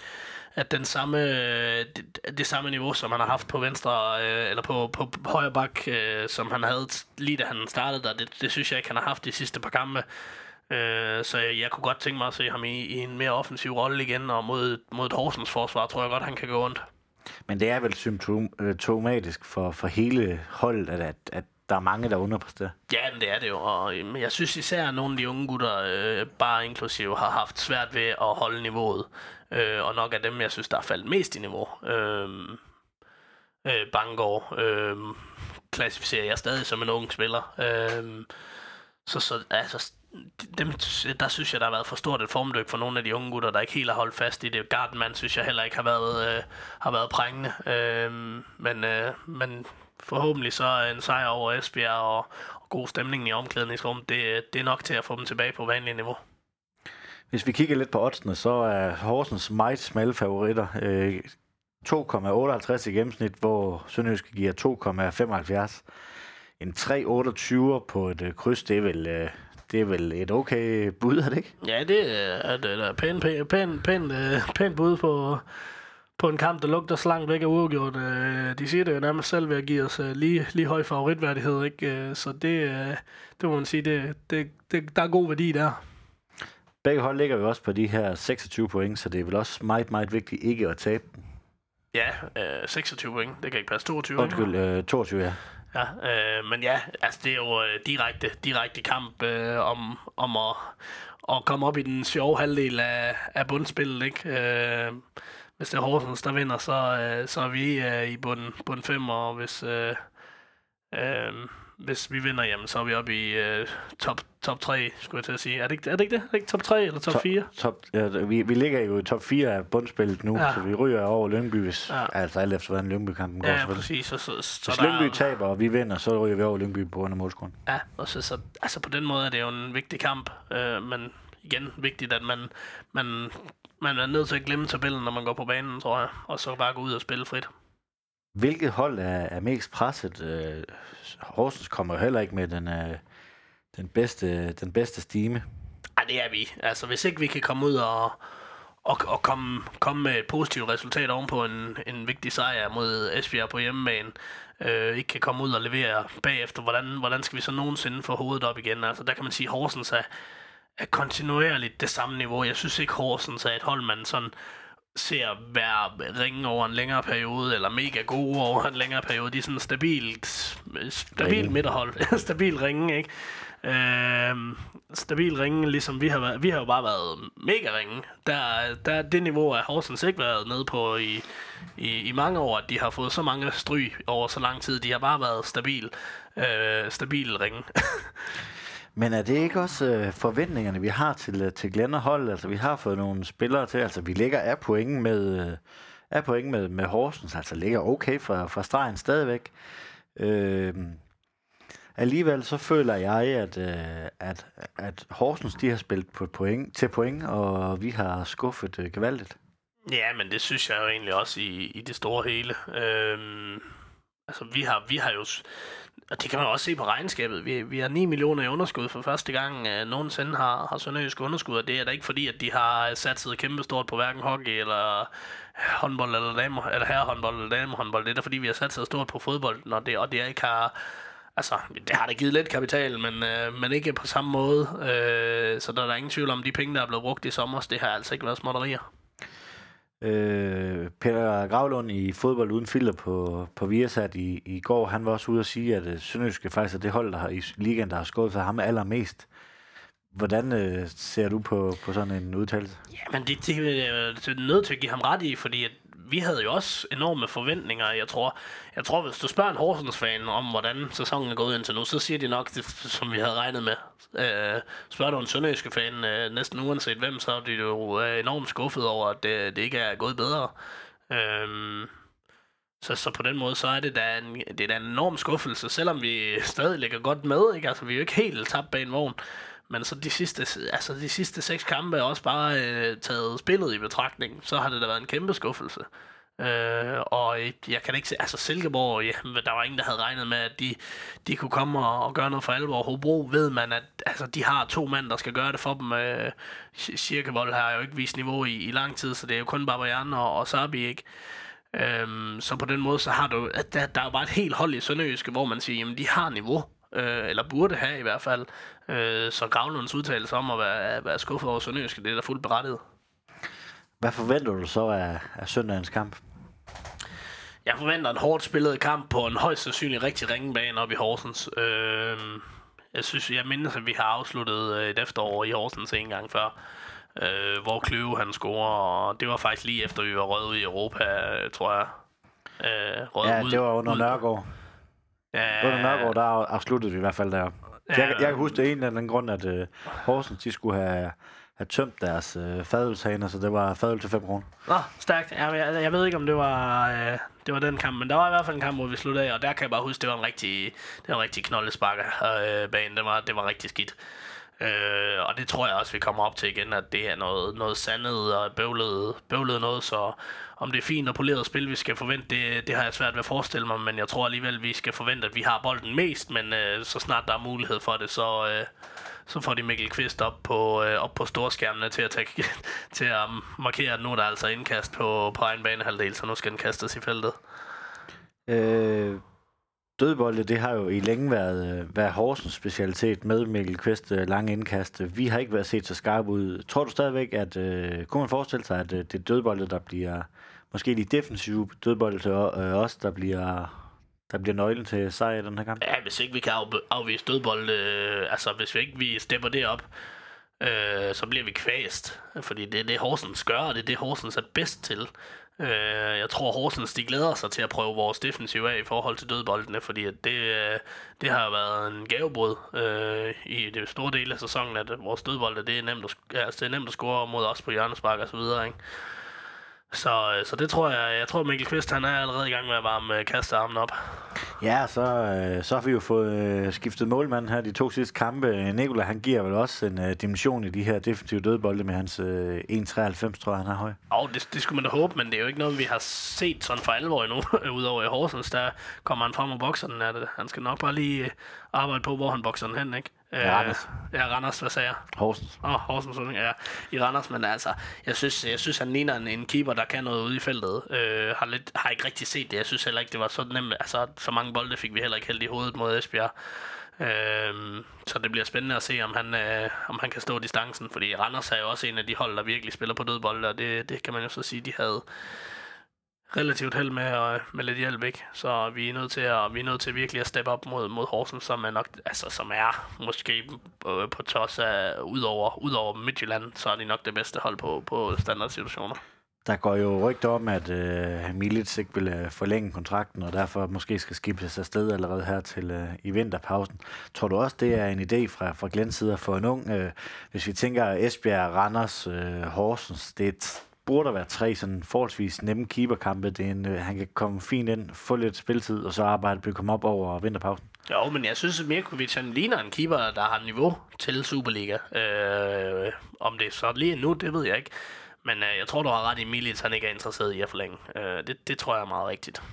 Speaker 3: at den samme, øh, det, det samme niveau, som han har haft på venstre, øh, eller på, på, på højre bak, øh, som han havde lige da han startede der, det, det synes jeg ikke, han har haft de sidste par kampe. Øh, så jeg, jeg kunne godt tænke mig at se ham i, i en mere offensiv rolle igen, og mod, mod et Horsens forsvar, tror jeg godt, han kan gå rundt.
Speaker 2: Men det er vel symptomatisk for, for hele holdet, at, at, der er mange, der underpræsterer.
Speaker 3: Ja, men det er det jo. Og men jeg synes især, at nogle af de unge gutter, øh, bare inklusive, har haft svært ved at holde niveauet. Øh, og nok af dem, jeg synes, der er faldet mest i niveau. Øh, øh, Bangor øh, klassificerer jeg stadig som en ung spiller. Øh, så, så altså, dem, der synes jeg, der har været for stort et formdyk for nogle af de unge gutter, der ikke helt har holdt fast i det. Gardenman synes jeg heller ikke har været, øh, har været prængende. Øh, men, øh, men forhåbentlig så en sejr over Esbjerg og, og god stemning i omklædningsrummet, det, det er nok til at få dem tilbage på vanligt niveau.
Speaker 2: Hvis vi kigger lidt på oddsene, så er Horsens meget smalle favoritter. Øh, 2,58 i gennemsnit, hvor Sønderjysk giver 2,75. En 3,28 på et øh, kryds, det er vel... Øh, det er vel et okay bud, er det ikke?
Speaker 3: Ja, det er, det er pæn, pæn, pæn, pæn, pæn bud på, på en kamp, der lugter så langt væk af uafgjort. De siger det jo nærmest selv ved at give os lige, lige høj favoritværdighed, ikke? Så det, det må man sige, det, det, det, der er god værdi der.
Speaker 2: Begge hold ligger jo også på de her 26 point, så det er vel også meget, meget vigtigt ikke at tabe.
Speaker 3: Ja, øh, 26 point. Det kan ikke passe. 22
Speaker 2: Undskyld, øh, 22, ja.
Speaker 3: Ja, øh, men ja, altså det er jo øh, direkte, direkte kamp øh, om, om at, at komme op i den sjove halvdel af, af bundspillet, ikke? Øh, hvis det er Horsens, der vinder, så, øh, så er vi øh, i bund, bund 5, og hvis, øh, øh, hvis vi vinder, jamen, så er vi oppe i øh, top, top 3, skulle jeg til at sige. Er det ikke er det? Ikke det? Er det ikke top 3 eller top, top 4?
Speaker 2: Top, ja, vi, vi ligger jo i top 4 af bundspillet nu, ja. så vi ryger over Lyngby, hvis, ja. altså alt efter hvordan Lyngby-kampen går.
Speaker 3: Ja, præcis. Så, så,
Speaker 2: så hvis Lyngby er, taber, og vi vinder, så ryger vi over Lyngby på grund af målskåren.
Speaker 3: Ja, og så, så, altså på den måde er det jo en vigtig kamp, øh, men igen vigtigt, at man, man, man er nødt til at glemme tabellen, når man går på banen, tror jeg, og så bare gå ud og spille frit.
Speaker 2: Hvilket hold er, er mest presset? Øh, Horsens kommer jo heller ikke med den, øh, den, bedste, den bedste stime.
Speaker 3: Nej, det er vi. Altså, hvis ikke vi kan komme ud og, og, og komme, komme med et positivt resultat ovenpå en, en vigtig sejr mod Esbjerg på hjemmebane, øh, ikke kan komme ud og levere bagefter, hvordan, hvordan skal vi så nogensinde få hovedet op igen? Altså, der kan man sige, at Horsens er, er kontinuerligt det samme niveau. Jeg synes ikke, Horsens er et hold, man sådan ser være ringe over en længere periode, eller mega gode over en længere periode. De er sådan stabilt, stabilt midterhold. stabil ringe, ikke? Øh, stabil ringe, ligesom vi har været. Vi har jo bare været mega ringe. Der, der det niveau af Horsens ikke været nede på i, i, i mange år, at de har fået så mange stry over så lang tid. De har bare været stabil, øh, stabil ringe.
Speaker 2: Men er det ikke også øh, forventningerne, vi har til, øh, til Glenn og hold? Altså, vi har fået nogle spillere til, altså vi ligger af pointen med, øh, af point med, med Horsens, altså ligger okay fra, fra stregen stadigvæk. Øh, alligevel så føler jeg, at, øh, at, at Horsens de har spillet på point, til point, og vi har skuffet øh, gevaldigt.
Speaker 3: Ja, men det synes jeg jo egentlig også i, i det store hele. Øh, altså, vi har, vi har jo og det kan man også se på regnskabet. Vi, vi har 9 millioner i underskud for første gang øh, nogensinde har, har Sønderjysk underskud, og det er da ikke fordi, at de har øh, satset kæmpestort på hverken hockey eller øh, håndbold eller dame, eller herrehåndbold eller damehåndbold. Det er da fordi, vi har satset stort på fodbold, og det, og det ikke har... Altså, det har da givet lidt kapital, men, øh, men ikke på samme måde. Øh, så der er der ingen tvivl om, de penge, der er blevet brugt i sommer, det har altså ikke været småtterier.
Speaker 2: Øh, Peter Gravlund i fodbold uden filter på, på Viasat i, i går, han var også ude at sige, at øh, uh, Sønderjyske faktisk er det hold, der har, i ligaen, der har skåret for ham allermest. Hvordan øh, ser du på, på sådan en udtalelse?
Speaker 3: Jamen, det, det, det øh, er nødt til at give ham ret i, fordi at vi havde jo også enorme forventninger. Jeg tror, jeg tror hvis du spørger en Horsens-fan om, hvordan sæsonen er gået indtil nu, så siger de nok det, som vi havde regnet med. Øh, spørger du en sønderjyske fan, øh, næsten uanset hvem, så er de jo øh, enormt skuffet over, at det, det ikke er gået bedre. Øh, så, så på den måde, så er det da en, det er da en enorm skuffelse, selvom vi stadig ligger godt med. Ikke? Altså, vi er jo ikke helt tabt bag en vogn men så de sidste, altså de sidste seks kampe er også bare øh, taget spillet i betragtning. Så har det da været en kæmpe skuffelse. Øh, og jeg kan ikke se, altså Silkeborg, ja, der var ingen, der havde regnet med, at de, de kunne komme og, og gøre noget for alvor. Hobro ved man, at altså, de har to mænd, der skal gøre det for dem. Øh, Cirkevold har jo ikke vist niveau i, i lang tid, så det er jo kun Barbarian og, og Sabi, ikke? Øhm, så på den måde, så har du, at der, der er bare et helt hold i Sønderjyske, hvor man siger, jamen de har niveau, øh, eller burde have i hvert fald. Øh, så Gravlunds udtalelse om at være, være skuffet over Sønderjyske, det er da fuldt berettiget.
Speaker 2: Hvad forventer du så af, af søndagens kamp?
Speaker 3: Jeg forventer en hårdt spillet kamp på en højst sandsynlig rigtig ringebane op i Horsens. Øh, jeg synes, jeg mindes, at vi har afsluttet øh, et efterår i Horsens en gang før, øh, hvor Kløve han scorer, og det var faktisk lige efter, vi var ud i Europa, tror jeg.
Speaker 2: Øh, ja, ud, det var under Nørgaard. Ja, under Nørgaard, der afsluttede vi i hvert fald der. Ja, jeg, jeg kan huske det en eller anden grund, at øh, Horsens de skulle have have tømt deres øh, fadølshaner, så det var fadøl til 5 kroner.
Speaker 3: Nå, stærkt. Jeg, jeg, jeg ved ikke, om det var, øh, det var den kamp, men der var i hvert fald en kamp, hvor vi sluttede af, og der kan jeg bare huske, det var en rigtig, det var en rigtig knoldesparker øh, bane. Det var, det var rigtig skidt. Øh, og det tror jeg også, vi kommer op til igen, at det er noget, noget sandet og bøvlet, bøvlet noget, så om det er fint og poleret spil, vi skal forvente, det, det har jeg svært ved at forestille mig, men jeg tror alligevel, vi skal forvente, at vi har bolden mest, men øh, så snart der er mulighed for det, så, øh, så får de Mikkel Kvist op på, øh, op på storskærmene til at, tage, til at markere, at nu er der altså indkast på, på egen banehalvdel, så nu skal den kastes i feltet.
Speaker 2: Øh, dødbolde, det har jo i længe været, øh, været Horsens specialitet med Mikkel Kvist øh, lange indkast. Vi har ikke været set så skarpe ud. Tror du stadigvæk, at øh, kunne man forestille sig, at øh, det er dødbolde, der bliver måske de defensive dødbolde til øh, os, der bliver der bliver nøglen til sejr i den her kamp?
Speaker 3: Ja, hvis ikke vi kan af, afvise dødbold, øh, altså hvis vi ikke vi stepper det op, øh, så bliver vi kvæst. Fordi det er det, Horsens gør, og det er det, Horsens er bedst til. Øh, jeg tror, Horsens de glæder sig til at prøve vores defensiv af i forhold til dødboldene, fordi at det, øh, det har været en gavebrud øh, i det store del af sæsonen, at vores dødbolde det er nemt at, altså, det er nemt at score mod os på hjørnespark og så videre. Ikke? Så, øh, så det tror jeg, jeg tror Mikkel Kvist, han er allerede i gang med at varme øh, kastearmen op.
Speaker 2: Ja, så, øh, så har vi jo fået skiftet målmand her de to sidste kampe. Nikola, han giver vel også en uh, dimension i de her defensive dødbolde med hans uh, 1,93, tror jeg, han har høj.
Speaker 3: Ja, det, det skulle man da håbe, men det er jo ikke noget, vi har set sådan for alvor endnu, udover i Horsens. Der kommer han frem og bokser den. Er det. Han skal nok bare lige arbejde på, hvor han bokser den hen, ikke?
Speaker 2: Ja, Randers.
Speaker 3: Ja, Randers, hvad sagde jeg?
Speaker 2: Horsens.
Speaker 3: Åh, oh, Horsens, ja. I Randers, men altså, jeg synes, jeg synes han ligner en, en keeper, der kan noget ude i feltet. Øh, har, lidt, har ikke rigtig set det. Jeg synes heller ikke, det var så nemt. Altså, så mange bolde fik vi heller ikke held i hovedet mod Esbjerg. Øh, så det bliver spændende at se, om han, øh, om han kan stå distancen, fordi Randers er jo også en af de hold, der virkelig spiller på dødbolde, og det, det kan man jo så sige, de havde relativt held med, og, med lidt hjælp, ikke? Så vi er nødt til at, vi er nødt til virkelig at steppe op mod, mod Horsens, som er nok, altså som er måske på, på tos af, udover, udover Midtjylland, så er de nok det bedste hold på, på standardsituationer.
Speaker 2: Der går jo rygter om, at øh, Milic ikke vil øh, forlænge kontrakten, og derfor måske skal skibes afsted allerede her til øh, i vinterpausen. Tror du også, det er en idé fra, fra Glens side for en ung? Øh, hvis vi tænker Esbjerg, Randers, øh, Horsens, det er burde der være tre sådan forholdsvis nemme keeperkampe. Det er en, øh, han kan komme fint ind, få lidt spiltid, og så arbejde bygge komme op over vinterpausen.
Speaker 3: Jo, men jeg synes, at Mirkovic han ligner en keeper, der har niveau til Superliga. Øh, om det er så lige nu, det ved jeg ikke. Men øh, jeg tror, du har ret i Milic, han ikke er interesseret i at forlænge. Øh, det, det tror jeg er meget rigtigt.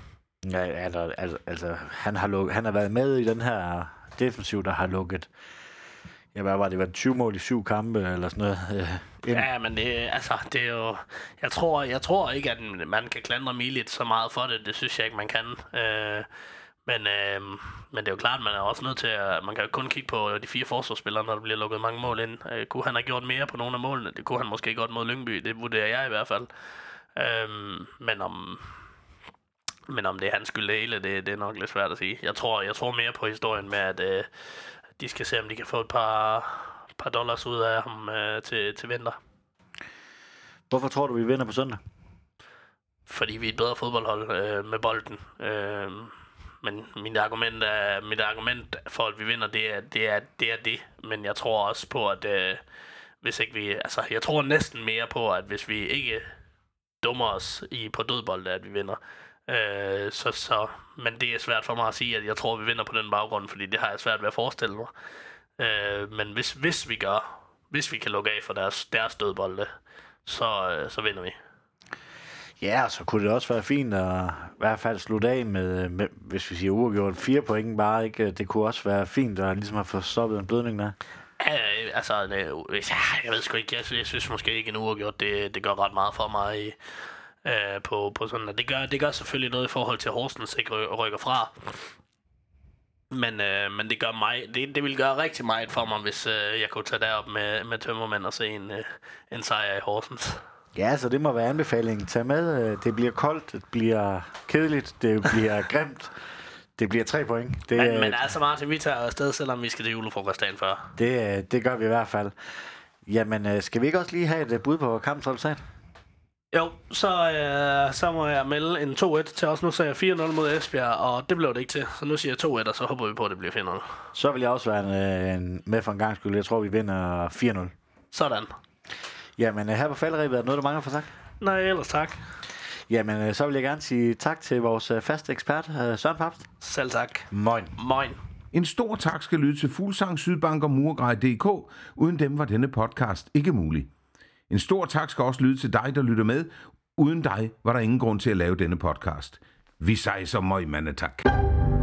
Speaker 2: Ja, altså, altså, altså han, har lukket, han har været med i den her defensiv, der har lukket ja, hvad var det, var det 20 mål i syv kampe, eller sådan noget? Øh,
Speaker 3: ja, men det, altså, det er jo, jeg tror, jeg tror ikke, at man kan klandre Milit så meget for det, det synes jeg ikke, man kan. Øh, men, øh, men det er jo klart, man er også nødt til at, man kan kun kigge på de fire forsvarsspillere, når der bliver lukket mange mål ind. Øh, kunne han have gjort mere på nogle af målene? Det kunne han måske godt mod Lyngby, det vurderer jeg i hvert fald. Øh, men om, men om det er hans skyld det hele, det, det er nok lidt svært at sige. Jeg tror, jeg tror mere på historien med, at, øh, de skal se, om de kan få et par, par dollars ud af ham øh, til, til vinter.
Speaker 2: Hvorfor tror du, vi vinder på søndag?
Speaker 3: Fordi vi er et bedre fodboldhold øh, med bolden. Øh, men mit argument, er, mit argument for, at vi vinder, det er det. Er, det, er det. Men jeg tror også på, at øh, hvis ikke vi... Altså, jeg tror næsten mere på, at hvis vi ikke dummer os i, på dødbold, at vi vinder. Øh, så, så, men det er svært for mig at sige, at jeg tror, at vi vinder på den baggrund, fordi det har jeg svært ved at forestille mig. Øh, men hvis, hvis vi gør, hvis vi kan lukke af for deres, deres dødbolde, så, øh, så vinder vi.
Speaker 2: Ja, så kunne det også være fint at i hvert fald slutte af med, med hvis vi siger uafgjort, fire point bare, ikke? Det kunne også være fint at ligesom at få stoppet en blødning der.
Speaker 3: Ja, altså, øh, ja, jeg ved sgu ikke, jeg, jeg synes måske ikke en uafgjort, det, det gør ret meget for mig i, øh, på, på sådan, det gør, det gør selvfølgelig noget i forhold til, at Horsens ikke ry- rykker fra. Men, øh, men det gør mig, det, det vil gøre rigtig meget for mig, hvis øh, jeg kunne tage derop med, med tømmermænd og se en, øh, en sejr i Horsens.
Speaker 2: Ja, så det må være anbefalingen. Tag med. øh, Det bliver koldt, det bliver kedeligt, det bliver grimt. Det bliver tre point. Det,
Speaker 3: Men, men altså Martin, vi tager afsted, selvom vi skal til julefrokost dagen før.
Speaker 2: det, øh, det gør vi i hvert fald. Jamen, øh, skal vi ikke også lige have et bud på kampens resultat?
Speaker 3: Jo, så, øh, så må jeg melde en 2-1 til os. Nu sagde jeg 4-0 mod Esbjerg, og det blev det ikke til. Så nu siger jeg 2-1, og så håber vi på, at det bliver 4-0.
Speaker 2: Så vil jeg også være en, øh, en med for en gang skyld. Jeg tror, vi vinder 4-0.
Speaker 3: Sådan.
Speaker 2: Jamen, øh, her på falderæbet er der noget, du mangler for sagt?
Speaker 3: Nej, ellers tak.
Speaker 2: Jamen, øh, så vil jeg gerne sige tak til vores faste ekspert, Søren Papst.
Speaker 3: Selv tak.
Speaker 2: Moin.
Speaker 3: Moin.
Speaker 1: En stor tak skal lyde til Fuglsang, Sydbank og Murgrej.dk. Uden dem var denne podcast ikke mulig. En stor tak skal også lyde til dig, der lytter med. Uden dig var der ingen grund til at lave denne podcast. Vi sejser møg, mandetak. tak.